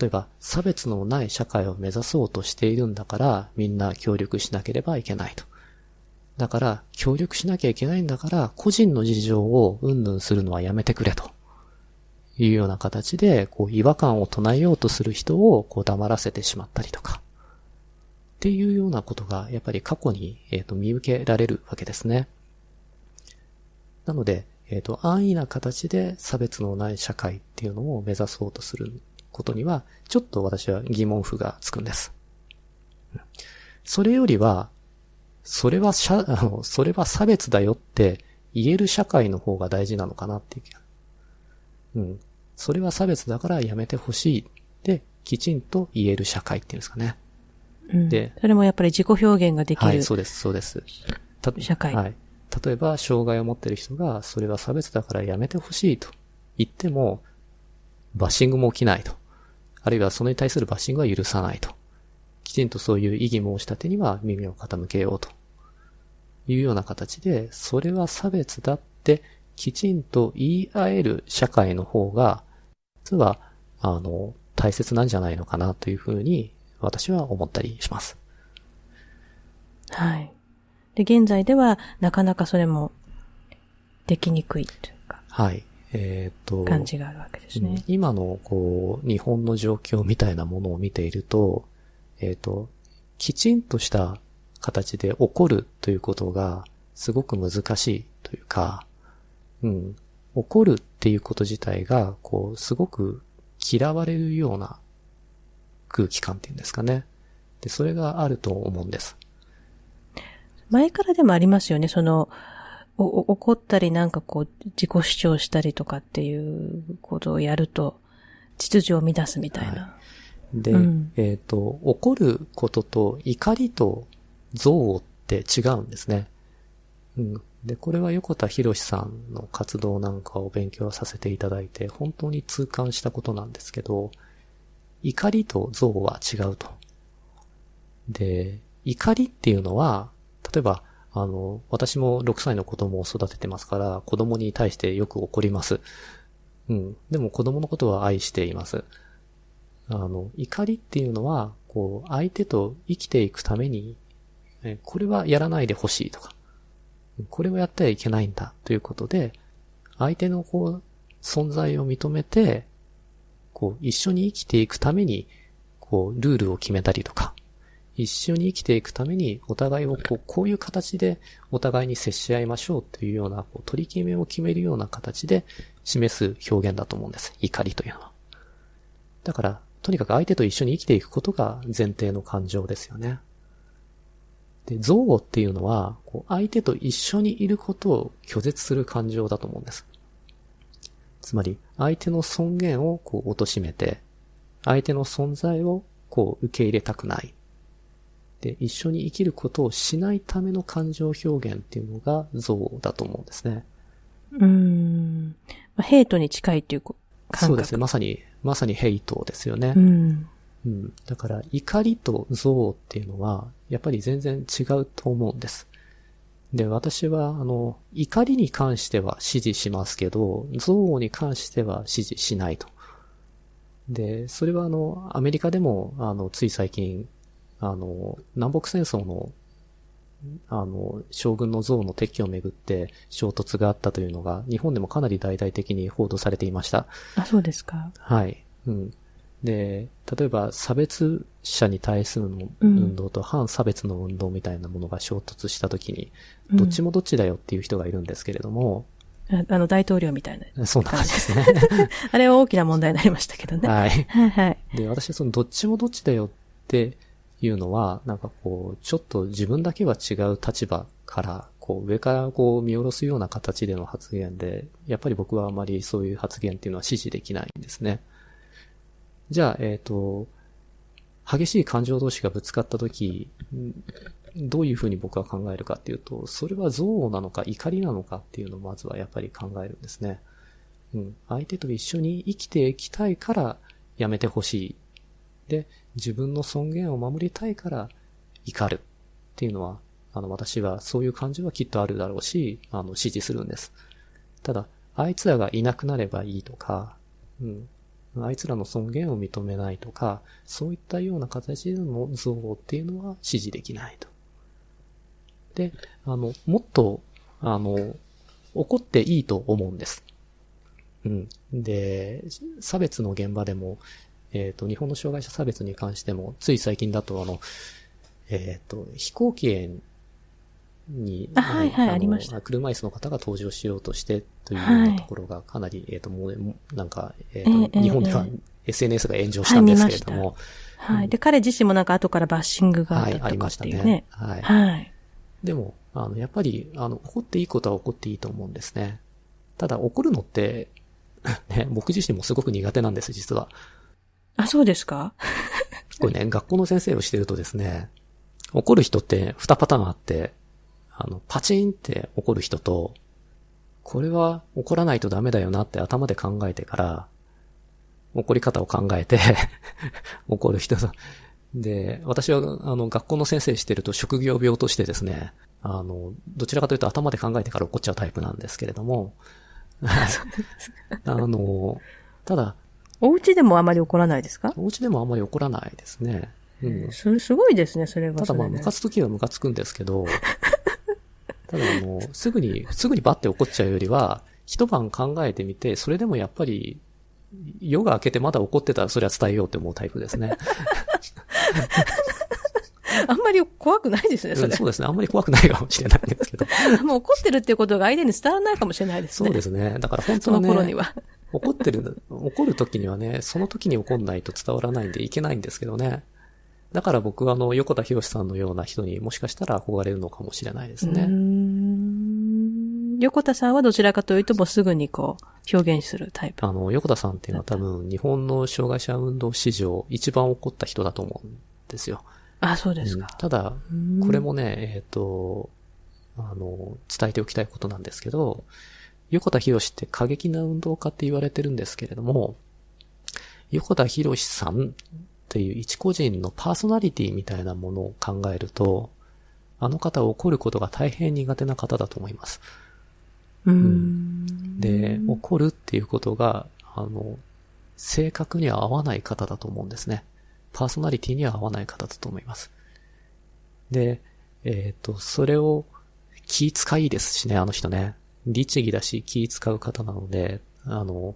例えば、差別のない社会を目指そうとしているんだから、みんな協力しなければいけないと。だから、協力しなきゃいけないんだから、個人の事情をうんぬんするのはやめてくれと。いうような形で、こう、違和感を唱えようとする人を、こう、黙らせてしまったりとか。っていうようなことが、やっぱり過去に、えっ、ー、と、見受けられるわけですね。なので、えっ、ー、と、安易な形で差別のない社会っていうのを目指そうとすることには、ちょっと私は疑問符がつくんです。それよりは、それは社、あの、それは差別だよって言える社会の方が大事なのかなっていう。うん。それは差別だからやめてほしい。で、きちんと言える社会っていうんですかね。うん、で、それもやっぱり自己表現ができる。はい、そうです、そうです。社会。はい。例えば、障害を持ってる人が、それは差別だからやめてほしいと言っても、バッシングも起きないと。あるいはそれに対するバッシングは許さないと。きちんとそういう異議申し立てには耳を傾けようと。いうような形で、それは差別だってきちんと言い合える社会の方が、実は、あの、大切なんじゃないのかなというふうに私は思ったりします。はい。で、現在ではなかなかそれもできにくいというか。はい。えっ、と。感じがあるわけですね。今の、こう、日本の状況みたいなものを見ていると、えっ、と、きちんとした形で起こるということがすごく難しいというか、うん、起こるっていうこと自体が、こう、すごく嫌われるような空気感っていうんですかね。で、それがあると思うんです。前からでもありますよね、その、お、怒ったりなんかこう、自己主張したりとかっていうことをやると、秩序を乱すみたいな。はい、で、うん、えっ、ー、と、怒ることと怒りと憎悪って違うんですね。うん。で、これは横田博さんの活動なんかを勉強させていただいて、本当に痛感したことなんですけど、怒りと憎悪は違うと。で、怒りっていうのは、例えば、あの、私も6歳の子供を育ててますから、子供に対してよく怒ります。うん。でも子供のことは愛しています。あの、怒りっていうのは、こう、相手と生きていくために、これはやらないでほしいとか、これをやってはいけないんだということで、相手のこう、存在を認めて、こう、一緒に生きていくために、こう、ルールを決めたりとか、一緒に生きていくために、お互いをこう、こういう形でお互いに接し合いましょうというような、こう取り決めを決めるような形で示す表現だと思うんです。怒りというのは。だから、とにかく相手と一緒に生きていくことが前提の感情ですよね。で、憎悪っていうのは、こう相手と一緒にいることを拒絶する感情だと思うんです。つまり、相手の尊厳をこう貶めて、相手の存在をこう受け入れたくない。で、一緒に生きることをしないための感情表現っていうのが憎悪だと思うんですね。うん。まあ、ヘイトに近いっていう感覚そうですね。まさに、まさにヘイトですよね。うん。うん。だから、怒りと憎悪っていうのは、やっぱり全然違うと思うんです。で、私は、あの、怒りに関しては支持しますけど、憎悪に関しては支持しないと。で、それはあの、アメリカでも、あの、つい最近、あの、南北戦争の、あの、将軍の像の撤去をめぐって衝突があったというのが、日本でもかなり大々的に報道されていました。あ、そうですか。はい。うん。で、例えば差別者に対するの運動と反差別の運動みたいなものが衝突したときに、どっちもどっちだよっていう人がいるんですけれども、あの、大統領みたいな。[laughs] そんな感じですね。[laughs] あれは大きな問題になりましたけどね。[laughs] はい。はいはい。で、私はそのどっちもどっちだよっていうのは、なんかこう、ちょっと自分だけは違う立場から、こう、上からこう見下ろすような形での発言で、やっぱり僕はあまりそういう発言っていうのは支持できないんですね。じゃあ、えっ、ー、と、激しい感情同士がぶつかったとき、どういうふうに僕は考えるかっていうと、それは憎悪なのか怒りなのかっていうのをまずはやっぱり考えるんですね。うん。相手と一緒に生きていきたいからやめてほしいで、自分の尊厳を守りたいから怒るっていうのは、あの、私はそういう感情はきっとあるだろうし、あの、支持するんです。ただ、あいつらがいなくなればいいとか、うん。あいつらの尊厳を認めないとか、そういったような形での憎悪っていうのは支持できないと。で、あの、もっと、あの、怒っていいと思うんです。うん。で、差別の現場でも、えっ、ー、と、日本の障害者差別に関しても、つい最近だと、あの、えっ、ー、と、飛行機園に、はいはい、ありました。車椅子の方が登場しようとしてというようなところがかなり、はい、えっ、ー、と、もう、なんか、えっ、ー、と、日本では SNS が炎上したんですけれども。はい、はい、で、彼自身もなんか後からバッシングがあったとかっていうね。はい、ありましたね。はい。はい。でも、あの、やっぱり、あの、怒っていいことは怒っていいと思うんですね。ただ、怒るのって、[laughs] ね、僕自身もすごく苦手なんです、実は。あ、そうですか？これね、学校の先生をしてるとですね、怒る人って2パターンあって、あの、パチンって怒る人と、これは怒らないとダメだよなって頭で考えてから、怒り方を考えて [laughs] 怒る人と。で、私は、あの、学校の先生してると職業病としてですね、あの、どちらかというと頭で考えてから怒っちゃうタイプなんですけれども、[laughs] あの、ただ、お家でもあまり怒らないですか？お家でもあまり怒らないですね。うん。す、すごいですね、それはただまあ、ムカつく時はムカつくんですけど、ただあの、すぐに、すぐにバッて怒っちゃうよりは、一晩考えてみて、それでもやっぱり、夜が明けてまだ怒ってたらそれは伝えようって思うタイプですね。[laughs] あんまり怖くないですね、それ、そうですね。あんまり怖くないかもしれないんですけど。[laughs] もう怒ってるっていうことが相手に伝わらないかもしれないですね。そうですね。だから本当はね。その頃には。怒ってる、怒る時にはね、その時に怒んないと伝わらないんでいけないんですけどね。だから僕はあの、横田博さんのような人にもしかしたら憧れるのかもしれないですね。横田さんはどちらかというともうすぐにこう、表現するタイプ。あの、横田さんっていうのは多分日本の障害者運動史上一番怒った人だと思うんですよ。あ、そうですか。うん、ただ、これもね、えっ、ー、と、あの、伝えておきたいことなんですけど、横田博って過激な運動家って言われてるんですけれども、横田博さんっていう一個人のパーソナリティみたいなものを考えると、あの方は怒ることが大変苦手な方だと思います。うん、で、怒るっていうことが、あの、性格には合わない方だと思うんですね。パーソナリティには合わない方だと思います。で、えっ、ー、と、それを気使いですしね、あの人ね。律儀だし気使う方なので、あの、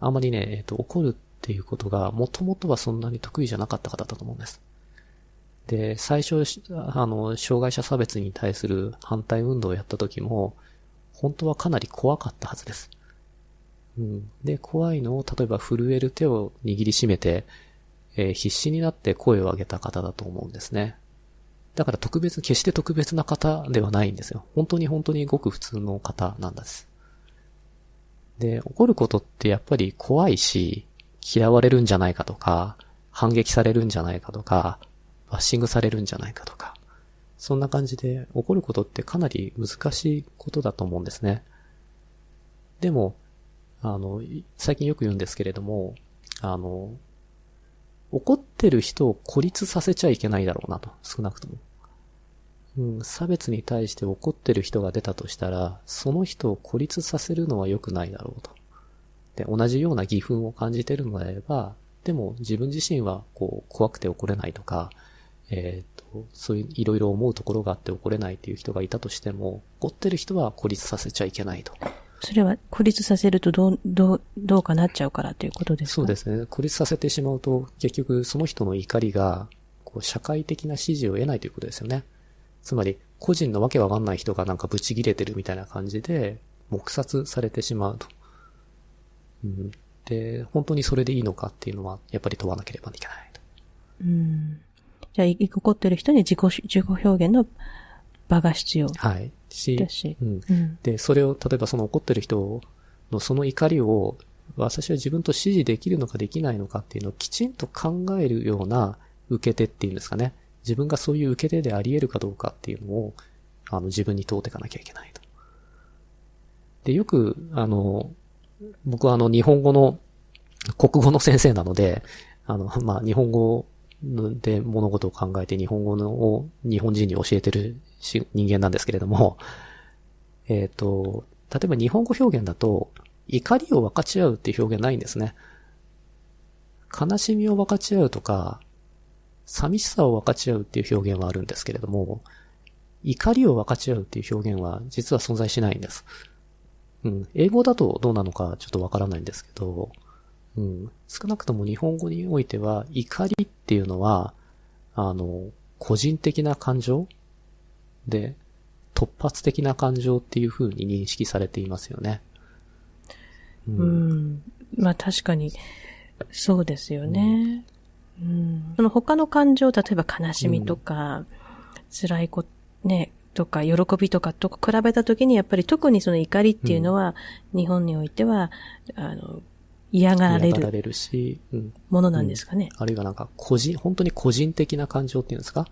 あんまりね、えっ、ー、と、怒るっっていうことが、もともとはそんなに得意じゃなかった方だと思うんです。で、最初、あの、障害者差別に対する反対運動をやった時も、本当はかなり怖かったはずです。うん。で、怖いのを、例えば震える手を握りしめて、えー、必死になって声を上げた方だと思うんですね。だから特別、決して特別な方ではないんですよ。本当に本当にごく普通の方なんです。で、怒ることってやっぱり怖いし、嫌われるんじゃないかとか、反撃されるんじゃないかとか、バッシングされるんじゃないかとか、そんな感じで起こることってかなり難しいことだと思うんですね。でも、あの、最近よく言うんですけれども、あの、怒ってる人を孤立させちゃいけないだろうなと、少なくとも。うん、差別に対して怒ってる人が出たとしたら、その人を孤立させるのは良くないだろうと。で、同じような義憤を感じてるのであれば、でも自分自身はこう怖くて怒れないとか、えっ、と、そういういろいろ思うところがあって怒れないっていう人がいたとしても、怒ってる人は孤立させちゃいけないと。それは孤立させるとどう、どう、どうかなっちゃうからということですか？そうですね。孤立させてしまうと、結局その人の怒りが、こう社会的な支持を得ないということですよね。つまり、個人のわけわかんない人がなんかブチ切れてるみたいな感じで、黙殺されてしまうと。うん。で、本当にそれでいいのかっていうのは、やっぱり問わなければいけないと。うん。じゃあ、怒ってる人に自己、自己表現の場が必要。はい。し、しうん、うん。で、それを、例えばその怒ってる人のその怒りを、私は自分と指示できるのかできないのかっていうのをきちんと考えるような受け手っていうんですかね。自分がそういう受け手であり得るかどうかっていうのを、あの、自分に問うていかなきゃいけないと。で、よく、あの、僕はあの日本語の国語の先生なので、あの、まあ、日本語で物事を考えて日本語のを日本人に教えてる人間なんですけれども、えっ、ー、と、例えば日本語表現だと、怒りを分かち合うっていう表現ないんですね。悲しみを分かち合うとか、寂しさを分かち合うっていう表現はあるんですけれども、怒りを分かち合うっていう表現は実は存在しないんです。うん。英語だとどうなのかちょっとわからないんですけど、うん。少なくとも日本語においては、怒りっていうのは、あの、個人的な感情で、突発的な感情っていう風に認識されていますよね。うん。うんまあ確かに、そうですよね。うん。その他の感情、例えば悲しみとか、うん、辛いこ、ね、とか、喜びとかと比べたときに、やっぱり特にその怒りっていうのは、うん、日本においては、あの、嫌がられる。嫌がられるし、うん。ものなんですかね、うん、あるいはなんか、個人、本当に個人的な感情っていうんですか？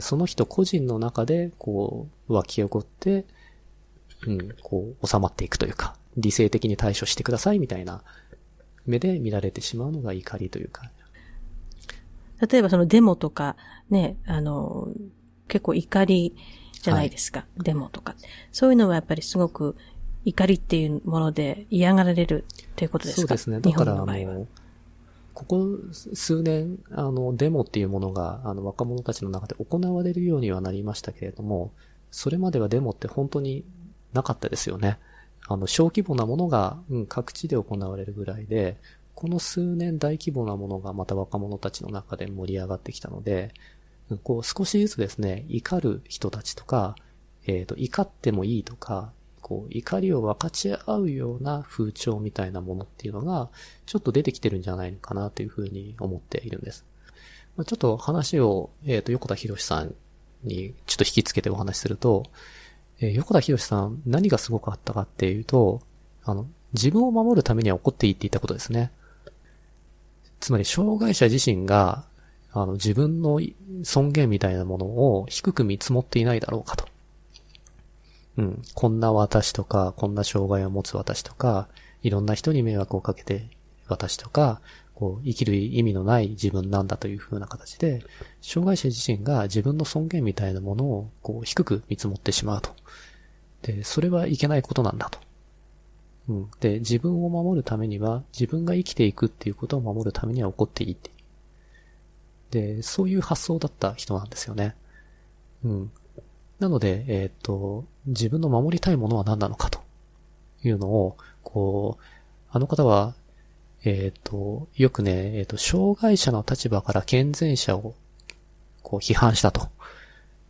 その人個人の中で、こう、湧き起こって、うん、こう、収まっていくというか、理性的に対処してくださいみたいな目で見られてしまうのが怒りというか。例えばそのデモとか、ね、あの、結構怒りじゃないですか。はい、デモとか。そういうのはやっぱりすごく怒りっていうもので嫌がられるということですか？そうですね。だから、あの、ここ数年、あの、デモっていうものが、あの、若者たちの中で行われるようにはなりましたけれども、それまではデモって本当になかったですよね。あの、小規模なものが、うん、各地で行われるぐらいで、この数年大規模なものがまた若者たちの中で盛り上がってきたので、こう少しずつですね、怒る人たちとか、えっ、ー、と、怒ってもいいとか、こう、怒りを分かち合うような風潮みたいなものっていうのが、ちょっと出てきてるんじゃないのかなというふうに思っているんです。まあ、ちょっと話を、えっ、ー、と、横田博さんにちょっと引きつけてお話しすると、えー、横田博さん何がすごかったかっていうと、あの、自分を守るためには怒っていいって言ったことですね。つまり、障害者自身があの、自分の尊厳みたいなものを低く見積もっていないだろうかと。うん。こんな私とか、こんな障害を持つ私とか、いろんな人に迷惑をかけて私とか、こう、生きる意味のない自分なんだという風な形で、障害者自身が自分の尊厳みたいなものを、こう、低く見積もってしまうと。で、それはいけないことなんだと。うん。で、自分を守るためには、自分が生きていくっていうことを守るためには起こっていいってで、そういう発想だった人なんですよね。うん。なので、えっ、ー、と、自分の守りたいものは何なのかというのを、こう、あの方は、えっ、ー、と、よくね、えっ、ー、と、障害者の立場から健全者を、こう、批判したと。っ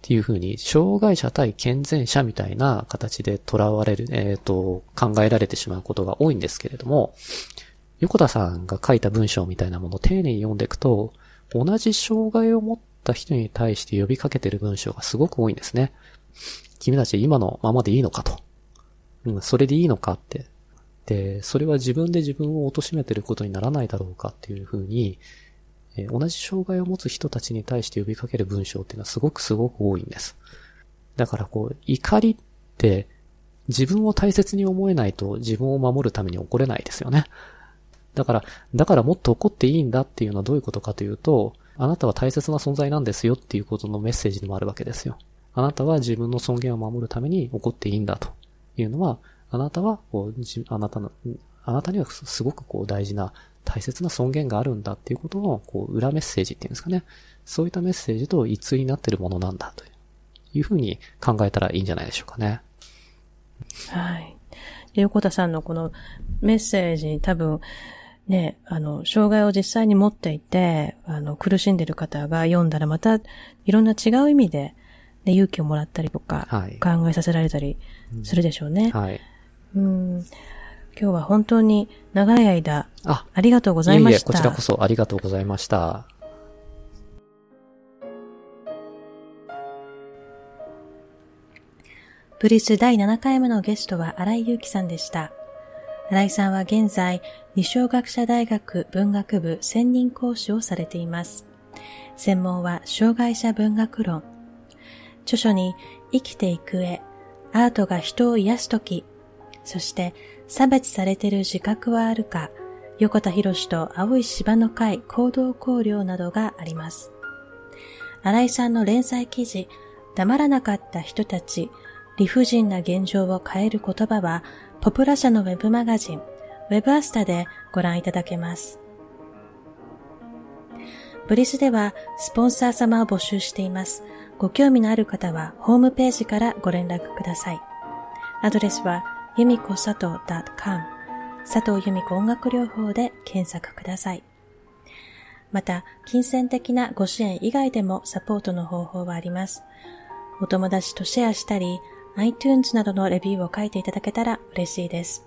ていうふうに、障害者対健全者みたいな形で囚われる、えっ、と、考えられてしまうことが多いんですけれども、横田さんが書いた文章みたいなものを丁寧に読んでいくと、同じ障害を持った人に対して呼びかけてる文章がすごく多いんですね。君たち今のままでいいのかと。うん、それでいいのかって。で、それは自分で自分を貶めてることにならないだろうかっていうふうに、えー、同じ障害を持つ人たちに対して呼びかける文章っていうのはすごくすごく多いんです。だからこう、怒りって自分を大切に思えないと自分を守るために起これないですよね。だから、だからもっと怒っていいんだっていうのはどういうことかというと、あなたは大切な存在なんですよっていうことのメッセージでもあるわけですよ。あなたは自分の尊厳を守るために怒っていいんだというのは、あなたはこう、あなたの、あなたにはすごくこう大事な大切な尊厳があるんだっていうことの、こう、裏メッセージっていうんですかね。そういったメッセージと一対になってるものなんだというふうに考えたらいいんじゃないでしょうかね。はい。横田さんのこのメッセージ多分、ね、あの、障害を実際に持っていて、あの、苦しんでる方が読んだらまた、いろんな違う意味で、ね、勇気をもらったりとか、はい、考えさせられたりするでしょうね。はい。うん。今日は本当に長い間、あありがとうございました。いえいえ、こちらこそありがとうございました。ブリス第7回目のゲストは荒井祐樹さんでした。新井さんは現在、二小学者大学文学部専任講師をされています。専門は障害者文学論。著書に生きていく絵、アートが人を癒すとき、そして差別されている自覚はあるか、横田博士と青い芝の会行動考慮などがあります。新井さんの連載記事、黙らなかった人たち、理不尽な現状を変える言葉は、ポプラ社のウェブマガジン、ウェブアスタでご覧いただけます。ブリスではスポンサー様を募集しています。ご興味のある方はホームページからご連絡ください。アドレスは、由美子佐藤 .com 佐藤由美子音楽療法で検索ください。また、金銭的なご支援以外でもサポートの方法はあります。お友達とシェアしたり、iTunes などのレビューを書いていただけたら嬉しいです。